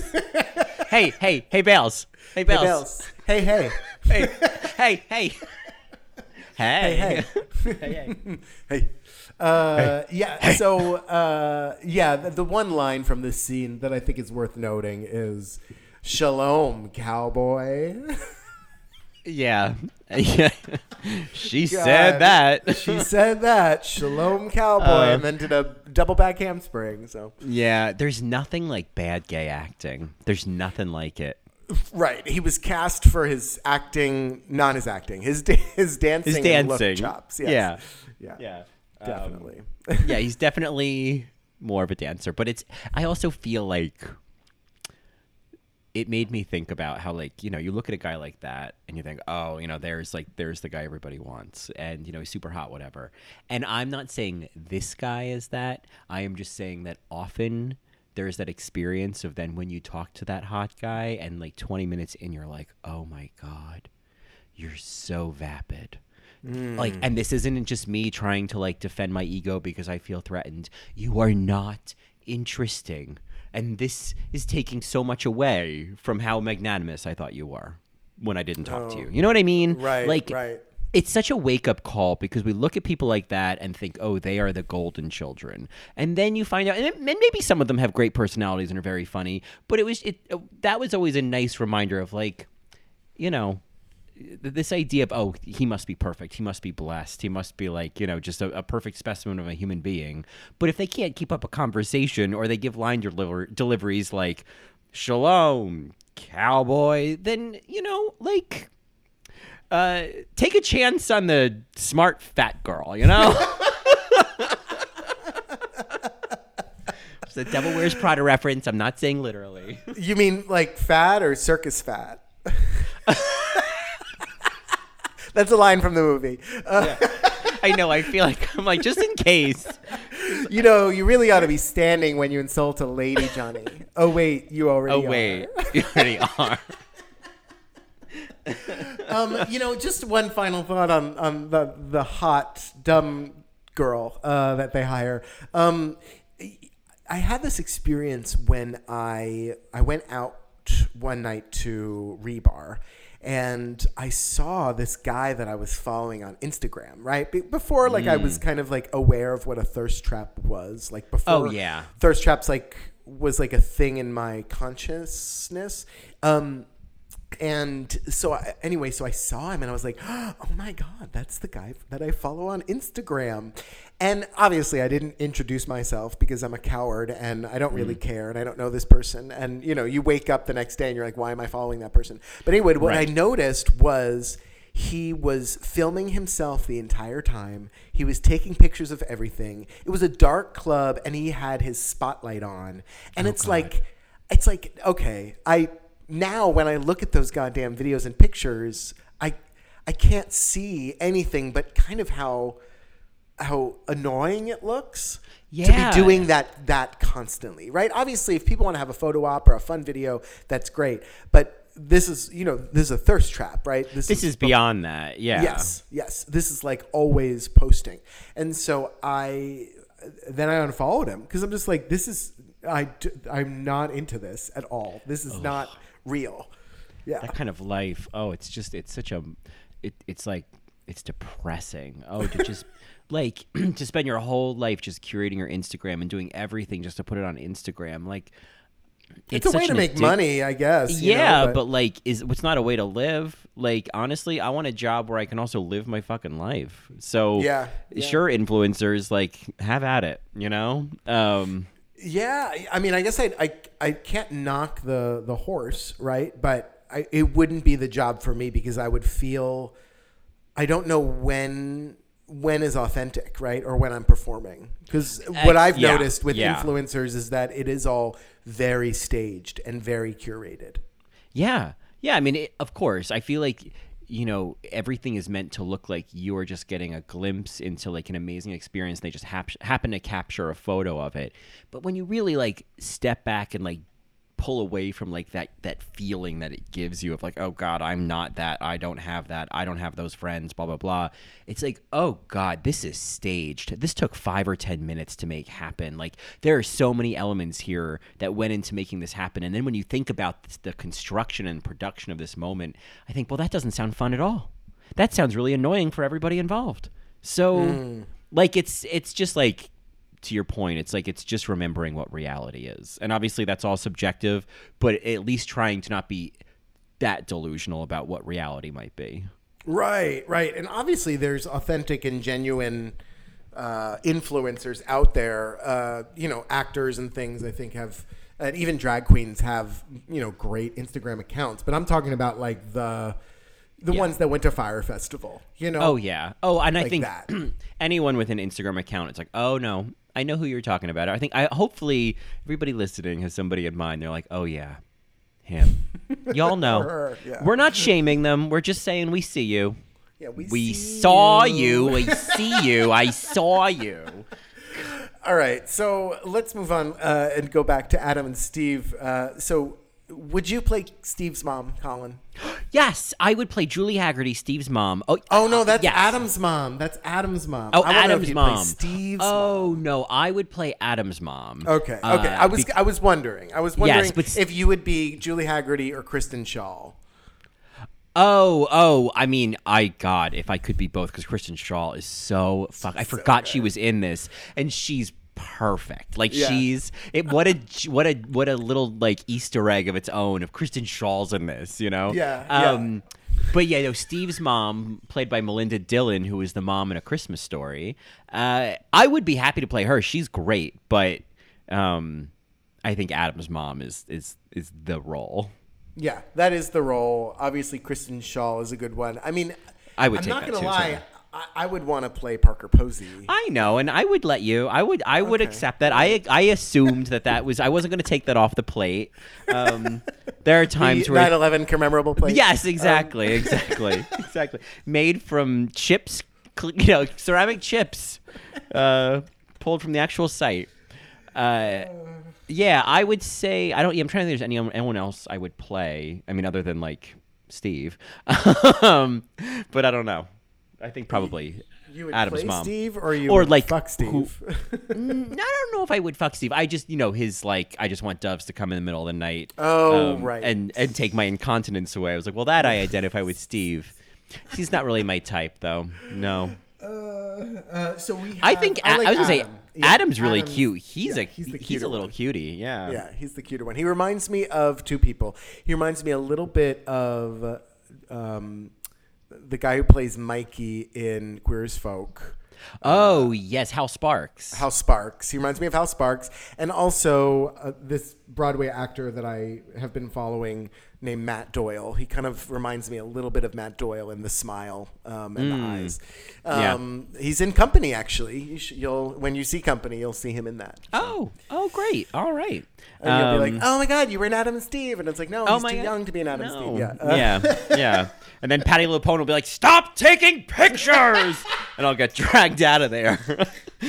hey, hey, hey bales. Hey hey bales. Bales. Hey, hey. Hey, hey, hey. Hey, Hey, hey, hey. Hey. Uh, yeah. So, uh, yeah, the, the one line from this scene that I think is worth noting is "Shalom, cowboy." Yeah. yeah. She God. said that. she said that "Shalom, cowboy," Uh, and then did a double back handspring. So, Yeah, there's nothing like bad gay acting. There's nothing like it. Right, he was cast for his acting, not his acting, his his dancing, His and look dancing. chops. Yes. Yeah. yeah, Yeah. Um, definitely. yeah, he's definitely more of a dancer, but it's I also feel like it made me think about how like, you know, you look at a guy like that and you think, "Oh, you know, there's like there's the guy everybody wants and you know, he's super hot whatever." And I'm not saying this guy is that. I am just saying that often there's that experience of then when you talk to that hot guy and like 20 minutes in you're like, "Oh my god. You're so vapid." Like hmm. and this isn't just me trying to like defend my ego because I feel threatened. You are not interesting. And this is taking so much away from how magnanimous I thought you were when I didn't talk to you. Oh. You know what I mean? Right, Like right. It's such a wake up call because we look at people like that and think, oh, they are the golden children, and then you find out, and, and maybe some of them have great personalities and are very funny, but it was it uh, that was always a nice reminder of like, you know, this idea of oh, he must be perfect, he must be blessed, he must be like you know just a, a perfect specimen of a human being. But if they can't keep up a conversation or they give line deliver- deliveries like shalom cowboy then you know like uh, take a chance on the smart fat girl, you know? it's a Devil Wears Prada reference. I'm not saying literally. You mean like fat or circus fat? That's a line from the movie. Uh, I know. I feel like I'm like just in case. You know, you really ought to be standing when you insult a lady, Johnny. Oh wait, you already. Oh are. wait, you already are. um, you know, just one final thought on on the the hot dumb girl uh, that they hire. Um, I had this experience when I I went out one night to Rebar. And I saw this guy that I was following on Instagram, right? Be- Before, like, I was kind of like aware of what a thirst trap was. Like, before, Oh, yeah. thirst traps like was like a thing in my consciousness. Um, and so I, anyway, so I saw him and I was like, oh my god, that's the guy that I follow on Instagram. And obviously, I didn't introduce myself because I'm a coward and I don't really mm. care and I don't know this person. And you know, you wake up the next day and you're like, why am I following that person? But anyway, what Right. I noticed was he was filming himself the entire time. He was taking pictures of everything. It was a dark club and he had his spotlight on. And oh it's like it's like okay, I now when I look at those goddamn videos and pictures, I I can't see anything but kind of how how annoying it looks Yeah. to be doing that that constantly, right? Obviously, if people want to have a photo op or a fun video, that's great. But this is, you know, this is a thirst trap, right? This this is beyond that. Yeah. Yes, yes. This is like always posting, and so I then I unfollowed him because I'm just like, this is I I'm not into this at all. This is not real. Yeah. that kind of life oh it's just it's such a it, it's like it's depressing oh to just like to spend your whole life just curating your instagram and doing everything just to put it on instagram like it's, a way to make addic- money, I guess. you know, yeah but, like is it's not a way to live like honestly i want a job where i can also live my fucking life so Yeah, yeah. sure influencers like have at it you know um Yeah, I mean, I guess I, I I can't knock the the horse, right? But I, it wouldn't be the job for me because I would feel I don't know when when is authentic, right, or when I'm performing. Because uh, what I've yeah, noticed with yeah. influencers is that it is all very staged and very curated. Yeah. Yeah. I mean, it, of course, I feel like, you know, everything is meant to look like you're just getting a glimpse into like an amazing experience. They just hap- happen to capture a photo of it. But when you really like step back and like pull away from like that that feeling that it gives you of like oh god i'm not that. I don't have that. I don't have those friends blah blah blah. It's like oh god this is staged. This took five or ten minutes to make happen. Like there are so many elements here that went into making this happen. And then when you think about the construction and production of this moment i think well that doesn't sound fun at all. That sounds really annoying for everybody involved. So hmm. like it's it's just like to your point, it's like it's just remembering what reality is. And obviously that's all subjective, but at least trying to not be that delusional about what reality might be. Right, right. And obviously, there's authentic and genuine uh, influencers out there. Uh, you know, actors and things. I think have, and even drag queens have, you know, great Instagram accounts. But I'm talking about like the the ones that went to Fyre Festival. You know. Oh yeah. Oh, and I think that. anyone with an Instagram account, it's like, oh no, I know who you're talking about. I think I hopefully everybody listening has somebody in mind. They're like, oh yeah, him. Y'all know. Her, yeah. We're not shaming them. We're just saying we see you. Yeah, we, We saw you. We see you. I saw you. All right, so let's move on uh, and go back to Adam and Steve. Uh, so, would you play Steve's mom, Colin? Yes, I would play Julie Hagerty, Steve's mom. Oh, Oh no, that's yes. Adam's mom. That's Adam's mom. Oh, I wanna know if Adam's mom. Steve's oh no, I would play Adam's mom. mom. Okay, okay. Uh, I was be- I was wondering. I was wondering but if you would be Julie Hagerty or Kristen Shaw. Oh, oh, I mean, I God, if I could be both, because Kristen Shaw is so fuck. I forgot she was in this, and she's perfect. Like Yeah. she's it. What a what a what a little like Easter egg of its own. Of Kristen Shaw's in this, you know. Yeah, yeah. Um, but yeah, no, Steve's mom, played by Melinda Dillon, who is the mom in A Christmas Story. Uh, I would be happy to play her. She's great, but um, I think Adam's mom is is is the role. Yeah, that is the role. Obviously, Kristen Shaw is a good one. I mean, I would I'm take not gonna too, lie. sorry. I, I would want to play Parker Posey. I know, and I would let you. I would. I would accept that. I I assumed that that was. I wasn't going to take that off the plate. Um, there are times The where. 9/11 commemorable plate. Yes, exactly, exactly, exactly. Made from chips, you know, ceramic chips, uh, pulled from the actual site. Uh, yeah, I would say I don't. Yeah, I'm trying to think. If there's any anyone else I would play. I mean, other than like Steve, um, but I don't know. I think probably You would Adam's play mom. Steve, or you Or, would like, fuck who- Steve. Mm, I don't know if I would fuck Steve. I just, you know, his like, I just want doves to come in the middle of the night. Oh, um, right. And and take my incontinence away. I was like, well, that I identify with Steve. He's not really my type, though. No, Uh, so we. I think I like I was gonna Adam. say Yeah, Adam's really Adam's- cute. He's yeah, a he's he's a little one. cutie. Yeah. Yeah, he's the cuter one. He reminds me of two people. He reminds me a little bit of uh, um, the guy who plays Mikey in Queer as Folk. Oh yes, Hal Sparks. Hal Sparks. He reminds me of Hal Sparks, and also uh, this Broadway actor that I have been following named Matt Doyle. He kind of reminds me a little bit of Matt Doyle in the smile um, and the eyes. Yeah. Um, He's in Company actually. You you'll when you see Company, you'll see him in that. oh, oh, great. All right. And you'll be Um, like, "Oh my God, you were in Adam and Steve," and it's like, "No, Oh he's too God. young to be in Adam No. and Steve." Yeah, Uh, yeah, yeah. And then Patti LuPone will be like, "Stop taking pictures," and I'll get dragged out of there.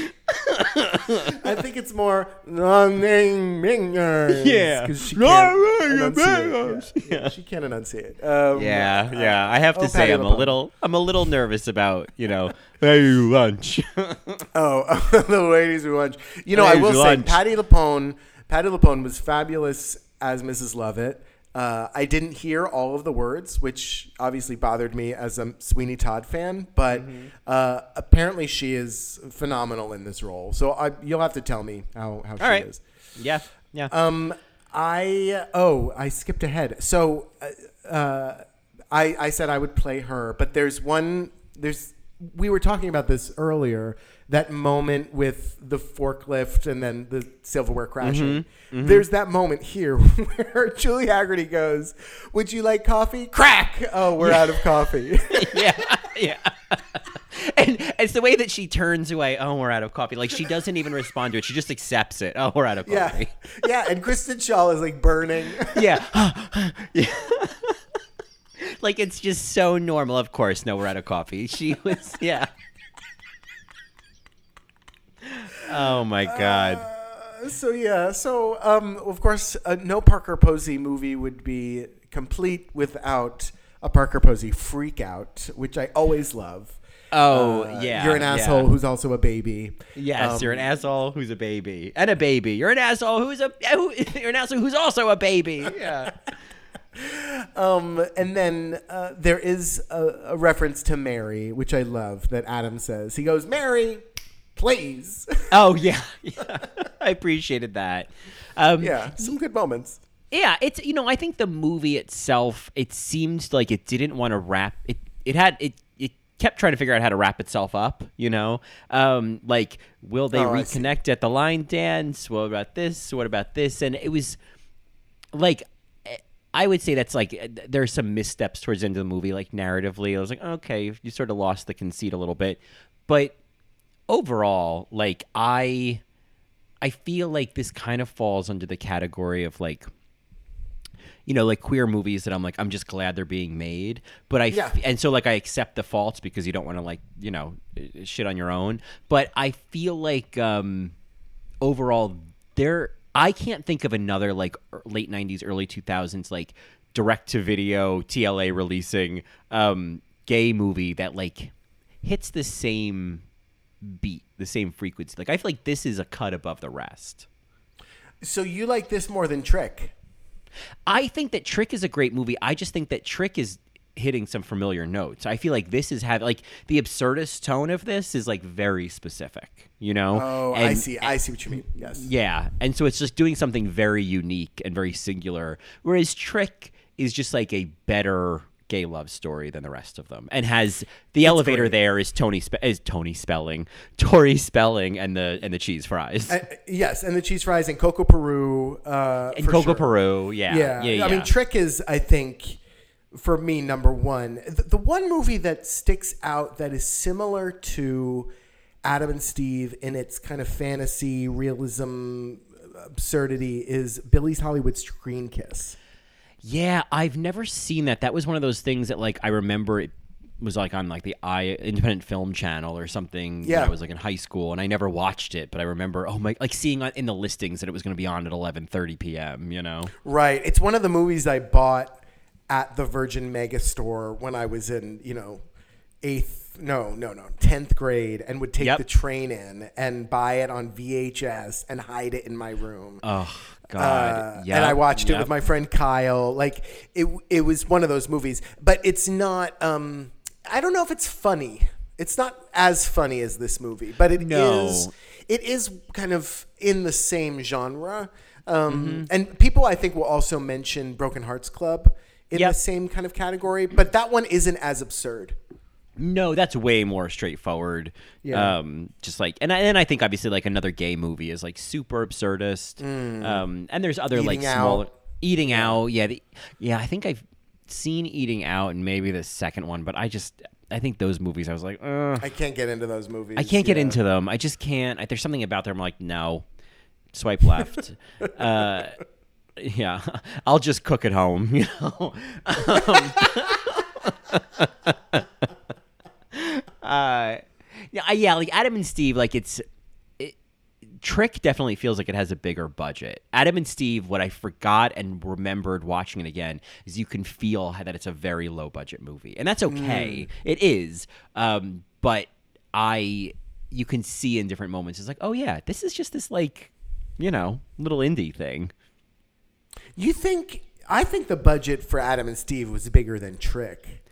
I think it's more "Running Mingers." Yeah. she can't enunciate. Yeah, yeah, she can't enunciate. Um, yeah, yeah. I have to oh, say, Patti I'm a little, I'm a little nervous about, you know, hey lunch. Oh, the ladies who lunch. You know, I will who say, lunch. Patti LuPone. Patti LuPone was fabulous as Mrs. Lovett. Uh, I didn't hear all of the words, which obviously bothered me as a Sweeney Todd fan. But Mm-hmm. uh, apparently, she is phenomenal in this role. So I, you'll have to tell me how how she right. is. yeah, yeah. Um, I oh, I skipped ahead. So, uh, uh, I I said I would play her, but there's one. There's we were talking about this earlier. That moment with the forklift and then the silverware mm-hmm. crashing. Mm-hmm. There's that moment here where Julie Hagerty goes, "Would you like coffee?" Crack. Oh, we're out of coffee. yeah, yeah. And it's the way that she turns away. Oh, we're out of coffee. Like she doesn't even respond to it. She just accepts it. Oh, we're out of coffee. yeah, yeah. And Kristen Shaw is like burning. Yeah. yeah. like it's just so normal. Of course, no, we're out of coffee. She was, yeah. Oh my god. So yeah, so um, of course, uh, no Parker Posey movie would be complete without a Parker Posey freak out, which I always love. Oh Uh, yeah. you're an yeah. asshole who's also a baby. Yes, Um, you're an asshole who's a baby and a baby. You're an asshole who's a who, you're an asshole who's also a baby. Yeah. Um, and then uh, there is a, a reference to Mary, which I love that Adam says. He goes, "Mary, please." oh yeah. yeah. I appreciated that. Um, yeah, some good moments. Yeah, it's you know I think the movie itself it seemed like it didn't want to wrap it. It had it. It kept trying to figure out how to wrap itself up. You know, um, like will they Oh, reconnect at the line dance? What about this? What about this? And it was like. eh, I would say that's like eh, there's some missteps towards the end of the movie, like narratively. I was like, okay, you sort of lost the conceit a little bit, but overall, like I, I feel like this kind of falls under the category of like you know, like queer movies that I'm like, I'm just glad they're being made. But I, Yeah. and so like I accept the faults because you don't want to like, you know, shit on your own. But I feel like, um, overall, there I can't think of another like er- late '90s, early 2000s like direct to video TLA releasing um, gay movie that like hits the same beat, the same frequency. Like I feel like this is a cut above the rest. So you like this more than Trick? I think that Trick is a great movie. I just think that Trick is hitting some familiar notes. I feel like this is having like the absurdist tone of this is like very specific, you know? Oh, I And- see. I see what you mean. Yes. Yeah. And so it's just doing something very unique and very singular. Whereas Trick is just like a better gay love story than the rest of them and has the elevator great. there is Tony Spe- is Tony Spelling, Tori Spelling and the and the cheese fries. Uh, yes, and the cheese fries and Coco Peru. Uh, and Coco sure. Peru, yeah. Yeah. Yeah, yeah. I mean, Trick is, I think, for me, number one. The, the one movie that sticks out that is similar to Adam and Steve in its kind of fantasy, realism, absurdity is Billy's Hollywood Screen Kiss. Yeah, I've never seen that. That was one of those things that like I remember it was like on like the I Independent Film Channel or something. Yeah. I was like in high school, and I never watched it, but I remember oh my like seeing on- in the listings that it was going to be on at eleven thirty p.m. You know. Right. It's one of the movies I bought at the Virgin Mega Store when I was in, you know, eighth, no, no, no, 10th grade and would take Yep. the train in and buy it on VHS and hide it in my room. Oh God. Uh, Yep, and I watched it with my friend Kyle. Like it, it was one of those movies, but it's not. Um, I don't know if it's funny. It's not as funny as this movie, but it is. No. It is kind of in the same genre. Um, Mm-hmm. And people, I think, will also mention Broken Hearts Club in Yep. the same kind of category, but that one isn't as absurd. No, that's way more straightforward. Yeah. Um, just like, and I, and I think obviously like another gay movie is like super absurdist. Um, and there's other like Mm. Eating Out. smaller eating out. Yeah, the, yeah. I think I've seen Eating Out and maybe the second one, but I just I think those movies I was like, Ugh. I can't get into those movies. I can't get yeah. into them. I just can't. I, there's something about them. I'm like, no, swipe left. uh, yeah, I'll just cook at home. You know. uh, yeah, yeah, like Adam and Steve, like it's. It, Trick definitely feels like it has a bigger budget. Adam and Steve, what I forgot and remembered watching it again is you can feel that it's a very low budget movie, and that's okay. It is, um, but I, you can see in different moments, it's like, oh yeah, this is just this like, you know, little indie thing. You think? I think the budget for Adam and Steve was bigger than Trick.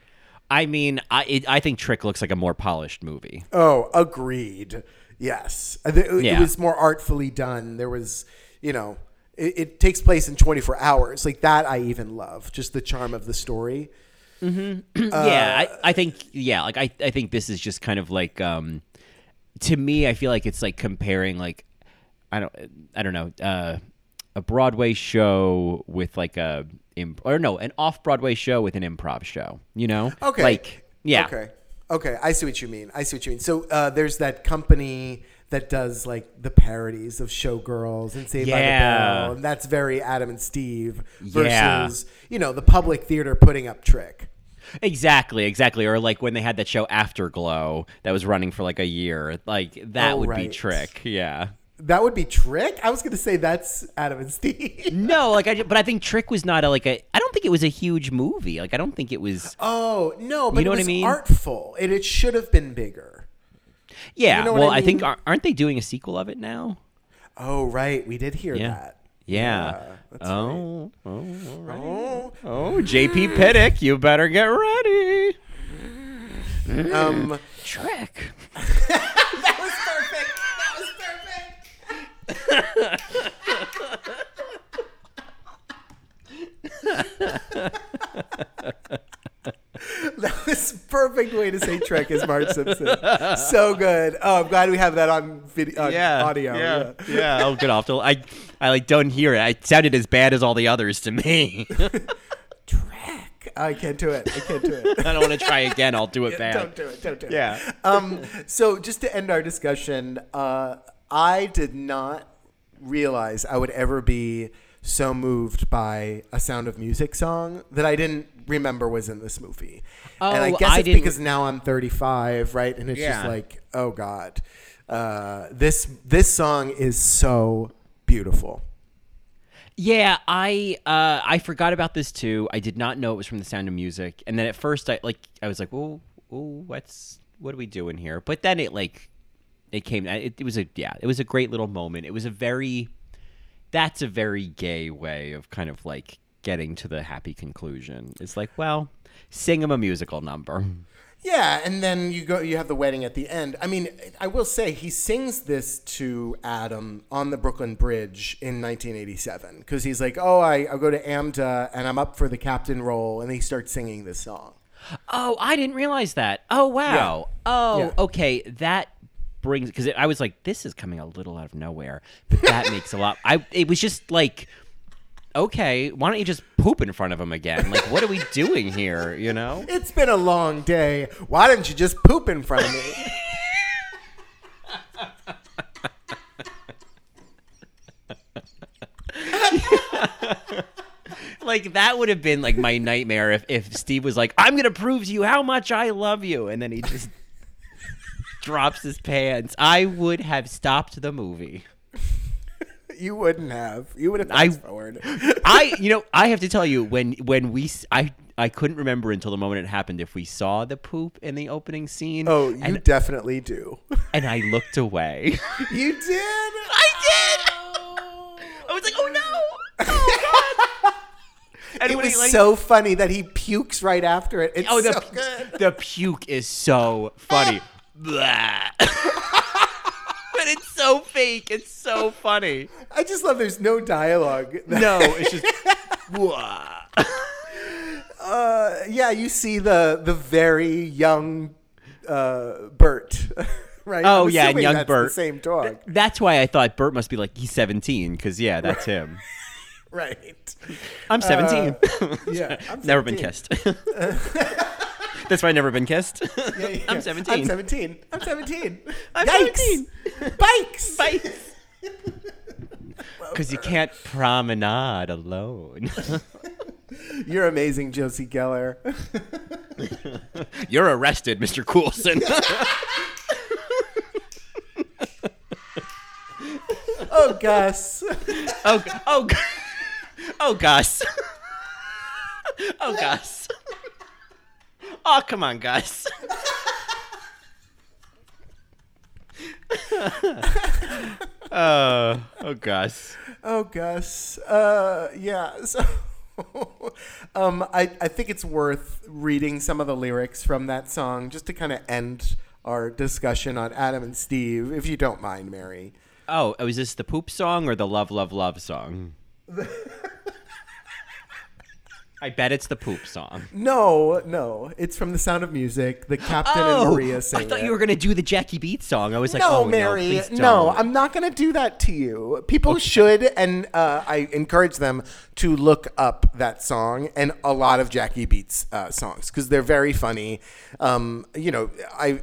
I mean, I it, I think Trick looks like a more polished movie. Oh, agreed. Yes, Uh, th- it Yeah. was more artfully done. There was, you know, it, it takes place in 24 hours. Like that, I even love just the charm of the story. yeah, I, I think yeah, like I, I think this is just kind of like um to me I feel like it's like comparing like I don't I don't know, uh a Broadway show with like a imp- or no, an off Broadway show with an improv show, you know? Okay. Like yeah. Okay. Okay. I see what you mean. I see what you mean. So uh, there's that company that does like the parodies of Showgirls and Saved by the Bell, and that's very Adam and Steve versus Yeah. you know the public theater putting up Trick. Exactly, exactly. Or like when they had that show Afterglow that was running for like a year. Like that Oh, would be. Trick. Yeah. That would be Trick. I was going to say that's Adam and Steve. No, like I, but I think Trick was not a like a. I don't think it was a huge movie. Like I don't think it was. Oh no, but you know it what I was mean? artful. It, it should have been bigger. Yeah. You know well, I I, think aren't they doing a sequel of it now? Oh right, we did hear Yeah. that. Yeah. that's oh, oh, all right. Oh, oh, JP Pittick, you better get ready. um, Trick. that was perfect. That was perfect. That was perfect way to say Trek is Marge Simpson. So good. Oh, I'm glad we have that on video, on audio. Yeah. Yeah. Oh, good. To- I, I like don't hear it. It sounded as bad as all the others to me. Trek. I can't do it. I can't do it. I don't want to try again. I'll do it bad. Don't do it. Don't do it. Yeah. Um, so just to end our discussion, uh, I did not realize I would ever be so moved by a Sound of Music song that I didn't remember was in this movie. and I Oh, guess I it's didn't- because now I'm 35, right? And it's just like, oh God. Uh, this this song is so beautiful. Yeah, I uh, I forgot about this too. I did not know it was from The Sound of Music, and then at first I like I was like, "Oh, oh, what's what are we doing here?" But then it like it came. It, it was a yeah, it was a great little moment. It was a very that's a very gay way of kind of like getting to the happy conclusion. It's like, well, sing him a musical number. Yeah, and then you go. You have the wedding at the end. I mean, I will say he sings this to Adam on the Brooklyn Bridge in 1987 because he's like, "Oh, I, I go to AMDA and I'm up for the captain role," and he starts singing this song. Oh, I didn't realize that. Oh, wow. Oh, Yeah. okay. That brings because I was like, this is coming a little out of nowhere, but that makes a lot. I it was just like, okay, why don't you just poop in front of him again? Like, what are we doing here? You know? It's been a long day. Why didn't you just poop in front of me? Like that would have been like my nightmare if if Steve was like, I'm gonna prove to you how much I love you, and then he just drops his pants. I would have stopped the movie. you wouldn't have. You would have I- forward. I, you know, I have to tell you when when we I I couldn't remember until the moment it happened if we saw the poop in the opening scene. Oh, you and, definitely do. and I looked away. you did. I did. Oh. I was like, oh no, oh god. And It was he, like- so funny that he pukes right after it. It's Oh, the so good. the puke is so funny. But it's so fake. It's so funny. I just love there's no dialogue. No, it's just. Uh, yeah, you see the the very young uh, Bert, right? Oh, I'm yeah, and young that's Bert. the same dog, That's why I thought Bert must be like he's 17 because yeah, that's him. right? I'm 17. Yeah, I'm never been 17. kissed. That's why I've never been kissed. Yeah, yeah. I'm 17. I'm 17. I'm 17. I'm Yikes. 17. Bikes. Bikes. Because you can't promenade alone. You're amazing, Josie Geller. You're arrested, Mr. Coulson. Oh, Gus. oh, oh, oh, Gus. Oh, Gus. Oh, come on, guys. Oh, oh, Gus. Oh, Gus. Uh, yeah. So, um, I I think it's worth reading some of the lyrics from that song just to kind of end our discussion on Adam and Steve, if you don't mind, Mary. Oh, is this the poop song or the love, love, love song? I bet it's the poop song. No, no, it's from The Sound of Music. The Captain and Maria sing Oh, I thought it. you were gonna do the Jackie Beat song. I was like, no, oh, Mary, no, please no. I'm not going to do that to you. People should, and uh, I encourage them to look up that song and a lot of Jackie Beats uh, songs because they're very funny. Um, you know, I.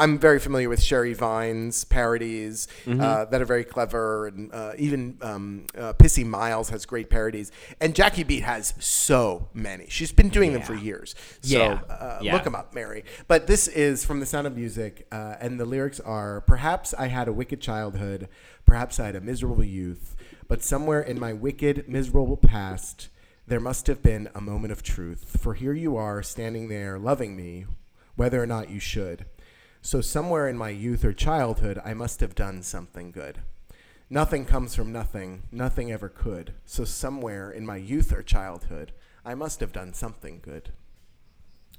I'm very familiar with Sherry Vine's parodies Mm-hmm. uh, that are very clever, and uh, even um, uh, Pissi Myles has great parodies, and Jackie Beat has so many. She's been doing them for years. So Yeah. uh, Yeah. look them up, Mary. But this is from The Sound of Music, uh, and the lyrics are Perhaps I had a wicked childhood, perhaps I had a miserable youth, but somewhere in my wicked, miserable past, there must have been a moment of truth. For here you are, standing there, loving me, whether or not you should. So somewhere in my youth or childhood, I must have done something good. Nothing comes from nothing, nothing ever could. So somewhere in my youth or childhood, I must have done something good.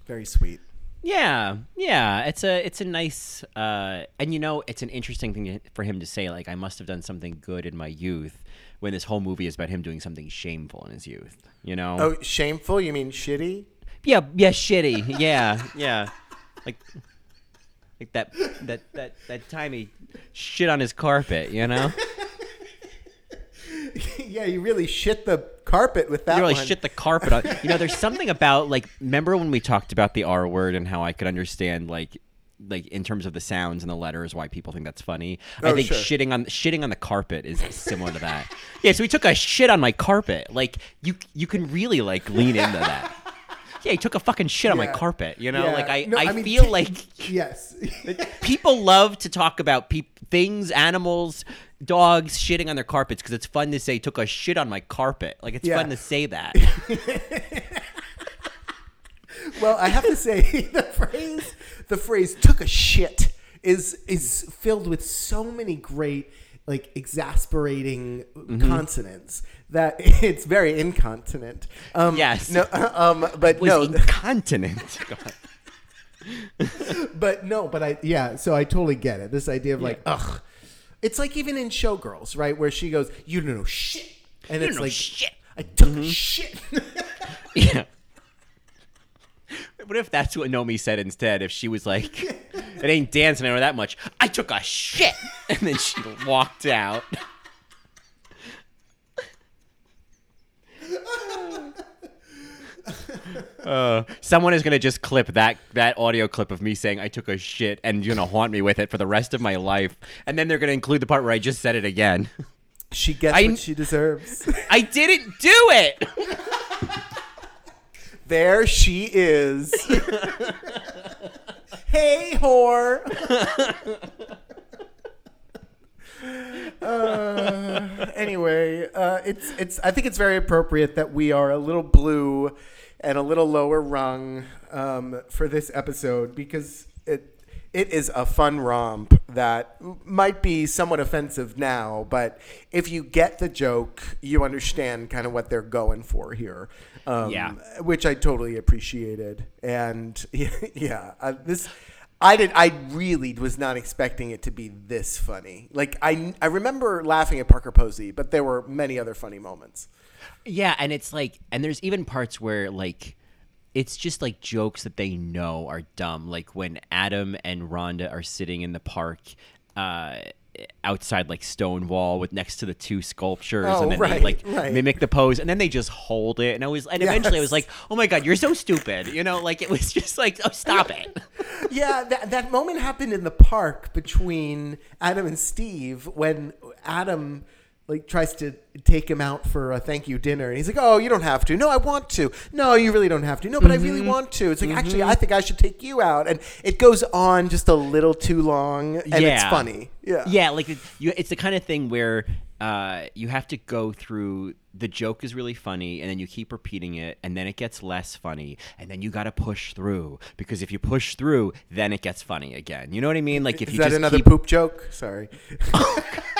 Very sweet. Yeah, yeah. It's a it's a nice uh, and you know it's an interesting thing for him to say. Like I must have done something good in my youth, when this whole movie is about him doing something shameful in his youth. You know? Oh, shameful? You mean shitty? yeah, yeah, shitty. Yeah, yeah. Like like that that that that time he shit on his carpet. You know? yeah, you really shit the carpet with that you really one. shit the carpet on. You know, there's something about like remember when we talked about the R word and how I could understand like like in terms of the sounds and the letters why people think that's funny. Oh, I think sure. shitting on shitting on the carpet is similar to that. Yeah, so we took a shit on my carpet. Like you you can really like lean into that. Yeah, he took a fucking shit on my Yeah. carpet. You know, Yeah. like I, No, I, I mean, feel like Yes. people love to talk about peop- things, animals, dogs shitting on their carpets because it's fun to say took a shit on my carpet. Like it's Yeah. fun to say that. Well, I have to say the phrase the phrase took a shit is is filled with so many great like exasperating Mm-hmm. consonants that it's very incontinent. Um, Yes. No. Um. But no. incontinent. But no. But I. Yeah. So I totally get it. This idea of like, ugh. It's like even in Showgirls, right, where she goes, "You don't know shit," and You it's like, shit. I took Mm-hmm. shit. Yeah. What if that's what Nomi said instead? If she was like, "It ain't dancing, know that much." I took a shit, and then she walked out. Uh, someone is gonna just clip that that audio clip of me saying I took a shit and you're gonna haunt me with it for the rest of my life, and then they're gonna include the part where I just said it again. she gets I- what she deserves. I didn't do it. There she is. hey, whore. uh, anyway, uh, it's it's. I think it's very appropriate that we are a little blue and a little lower rung um, for this episode because it it is a fun romp that might be somewhat offensive now, but if you get the joke, you understand kind of what they're going for here. Um, Yeah. which I totally appreciated, and yeah, uh, this. I did. I really was not expecting it to be this funny. Like I, I remember laughing at Parker Posey, but there were many other funny moments. Yeah, and it's like, and there's even parts where like, it's just like jokes that they know are dumb. Like when Adam and Rhonda are sitting in the park, uh, outside like Stonewall with next to the two sculptures, Oh, and then right, they like right. mimic the pose, and then they just hold it, and I was, and eventually I was like, oh my god, you're so stupid, you know, like it was just like, oh stop it. yeah, that, that moment happened in the park between Adam and Steve when Adam like tries to take him out for a thank you dinner and he's like, "Oh, you don't have to." "No, I want to." "No, you really don't have to." "No, but I Mm-hmm. really want to." It's like, "Actually, I think I should take you out." And it goes on just a little too long and it's funny. Yeah. yeah like it- you, it's the kind of thing where uh, you have to go through the joke is really funny and then you keep repeating it and then it gets less funny and then you got to push through because if you push through then it gets funny again you know what i mean like if Is you that just another keep, poop joke? Sorry.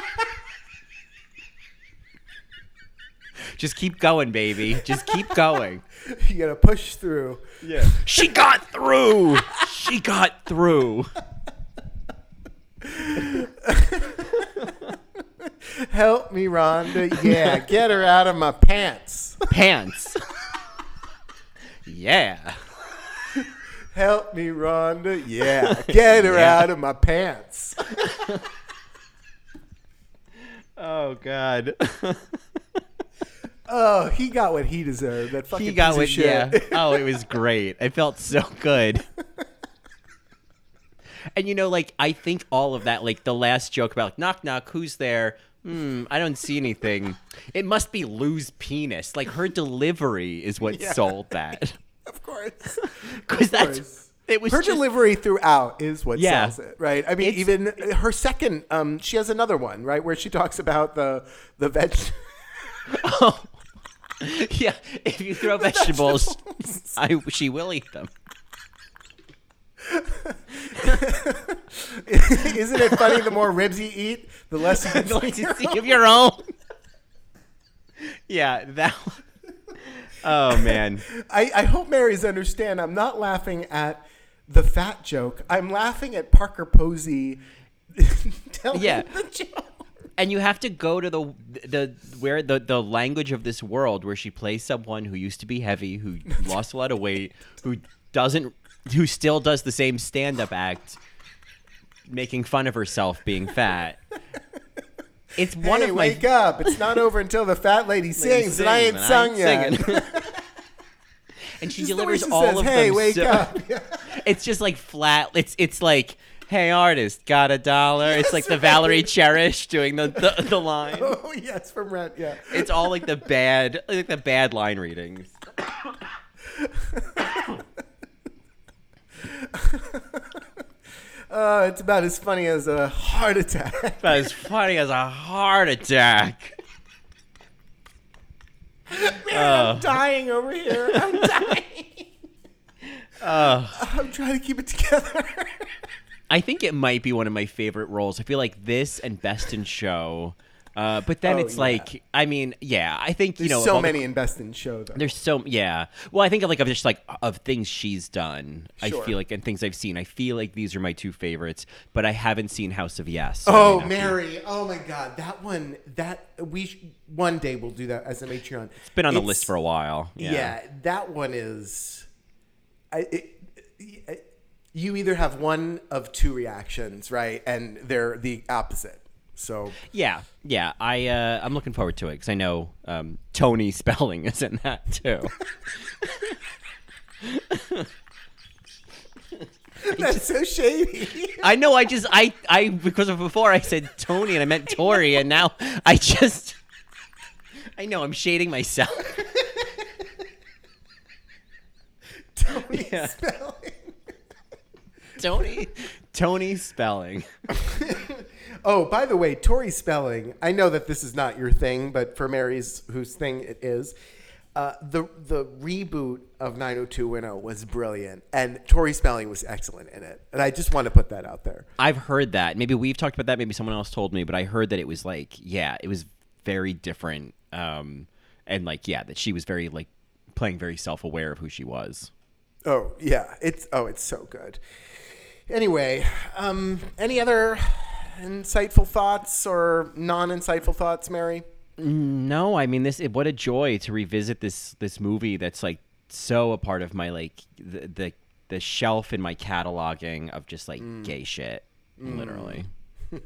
just keep going baby just keep going you got to push through. yeah she got through she got through Help me, Rhonda. Yeah, get her out of my pants. pants yeah Help me, Rhonda. Yeah, get her Yeah. out of my pants. oh god Oh, he got what he deserved. That fucking he got piece what of shit. yeah oh it was great i felt so good and you know like i think all of that like the last joke about like, knock knock who's there hmm i don't see anything it must be lou's penis like her delivery is what Yeah. sold that Of course. because that's course. it was Her just- delivery throughout is what Yeah. sells it, right? I mean, even her second, um, she has another one, right, where she talks about the the veg. oh. yeah if you throw vegetables, i she will eat them Isn't it funny? The more ribs you eat, the less you the can see less you see of your own yeah that oh man I, I hope Mary's understand. I'm not laughing at the fat joke. I'm laughing at Parker Posey telling Yeah. the joke. And you have to go to the the where the the language of this world where she plays someone who used to be heavy who lost a lot of weight who doesn't who still does the same stand-up act making fun of herself being fat it's one hey, of my wake up! It's not over until the fat lady sings, and I ain't sung yet. singing. and she Just delivers she all says, of hey, them wake so- up. it's just like flat it's it's like hey artist, got a dollar? Yes, it's like the right. Valerie Cherish doing the, the, the line. Oh yes, from Rent. Yeah. It's all like the bad, like the bad line readings. oh, it's about as funny as a heart attack. About as funny as a heart attack. Man, oh. I'm dying over here. I'm dying. Oh. I'm trying to keep it together. I think it might be one of my favorite roles. I feel like this and Best in Show. Uh, but then Oh, it's yeah. like, I mean, yeah, I think There's you know so all the- many in Best in Show though. There's so yeah. Well, I think of like of just like of things she's done. Sure. I feel like and things I've seen. I feel like these are my two favorites, but I haven't seen House of Yes. so Oh, Mary! Oh my God, that one. That we sh- one day we'll do that as a Patreon. It's been on the list for a while. Yeah. Yeah, that one is. I. It, it- you either have one of two reactions, right, and they're the opposite. So Yeah, yeah. I uh, I'm looking forward to it because I know um, Tony Spelling is in that too. that's so shady. I know. I just I I because of before I said Tony and I meant Tori, and now I just I know I'm shading myself. Tony Yeah. Spelling. Tony Tony Spelling. Oh, by the way, Tori Spelling. I know that this is not your thing, but for Mary's, whose thing it is, uh, the the reboot of 90210 was brilliant, and Tori Spelling was excellent in it. And I just want to put that out there. I've heard that. Maybe we've talked about that. Maybe someone else told me, but I heard that it was like, yeah, it was very different. Um, and like, yeah, that she was very like playing very self aware of who she was. Oh yeah, it's oh it's so good. Anyway, um, any other insightful thoughts or non-insightful thoughts, Mary? No, I mean this. What a joy to revisit this this movie. That's like so a part of my like the the, the shelf in my cataloging of just like gay shit. Literally.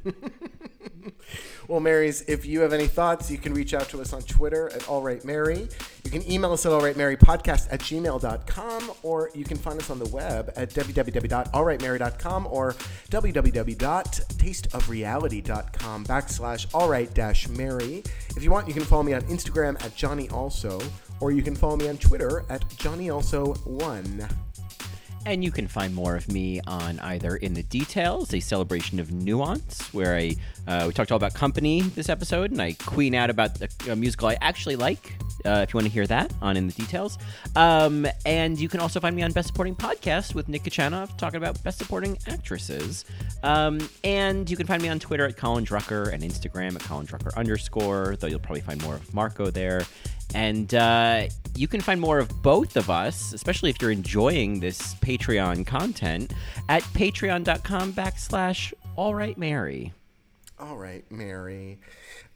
Well, Marys, if you have any thoughts, you can reach out to us on Twitter at AllRightMary. You can email us at AllRightMaryPodcast at gmail.com, or you can find us on the web at www.allrightmary.com or www.tasteofreality.com backslash allright dash Mary. If you want, you can follow me on Instagram at Johnny Also, or you can follow me on Twitter at Johnny Also1. And you can find more of me on either In the Details, a celebration of nuance, where I uh, we talked all about company this episode, and I queen out about a, a musical I actually like. Uh, if you want to hear that on In the Details, um, and you can also find me on Best Supporting Podcast with Nick Kachanov talking about Best Supporting Actresses. Um, and you can find me on Twitter at Colin Drucker and Instagram at Colin Drucker underscore. Though you'll probably find more of Marco there. And uh, you can find more of both of us, especially if you're enjoying this Patreon content, at patreon.com backslash all right Mary. All right, Mary.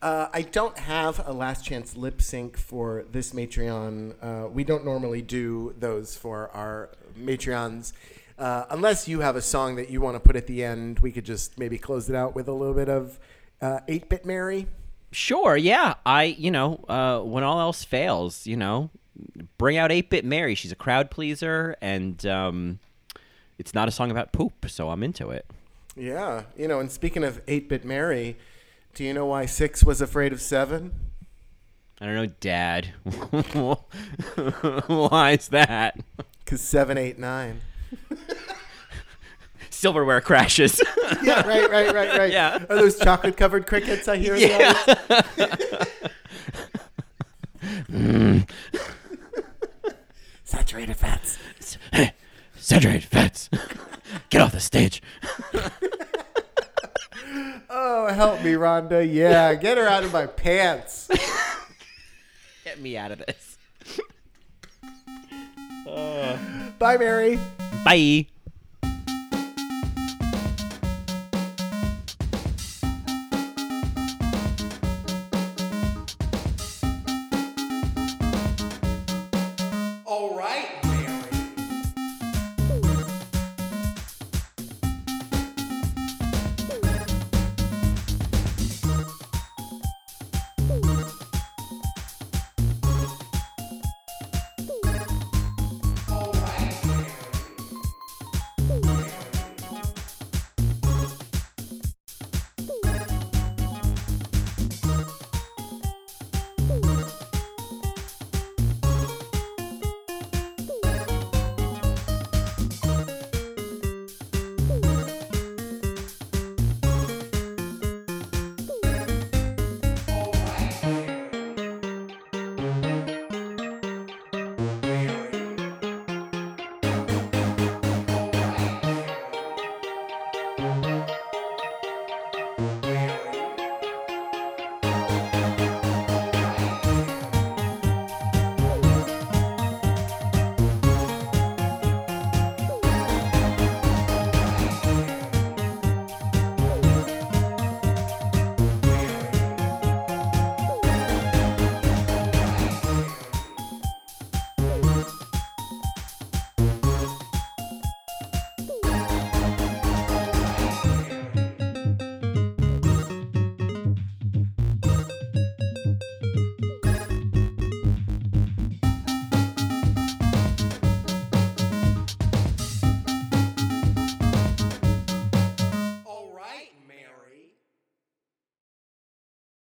Uh, I don't have a last chance lip sync for this Matreon. Uh, we don't normally do those for our Matreons. Uh, unless you have a song that you want to put at the end, we could just maybe close it out with a little bit of 8 bit Mary. Sure, yeah. I, you know, uh, when all else fails, you know, bring out 8 Bit Mary. She's a crowd pleaser, and um, it's not a song about poop, so I'm into it. Yeah. You know, and speaking of 8 bit Mary, do you know why 6 was afraid of 7? I don't know, Dad. Why is that? Because 7, 8, 9. Silverware crashes. Yeah, right, right, right, right. Yeah. Are those chocolate covered crickets I hear? the audience? Mm. Saturated fats. Hey, Saturated fats. Get off the stage. Oh, help me, Rhonda. Yeah, get her out of my pants. Get me out of this. Bye, Mary. Bye.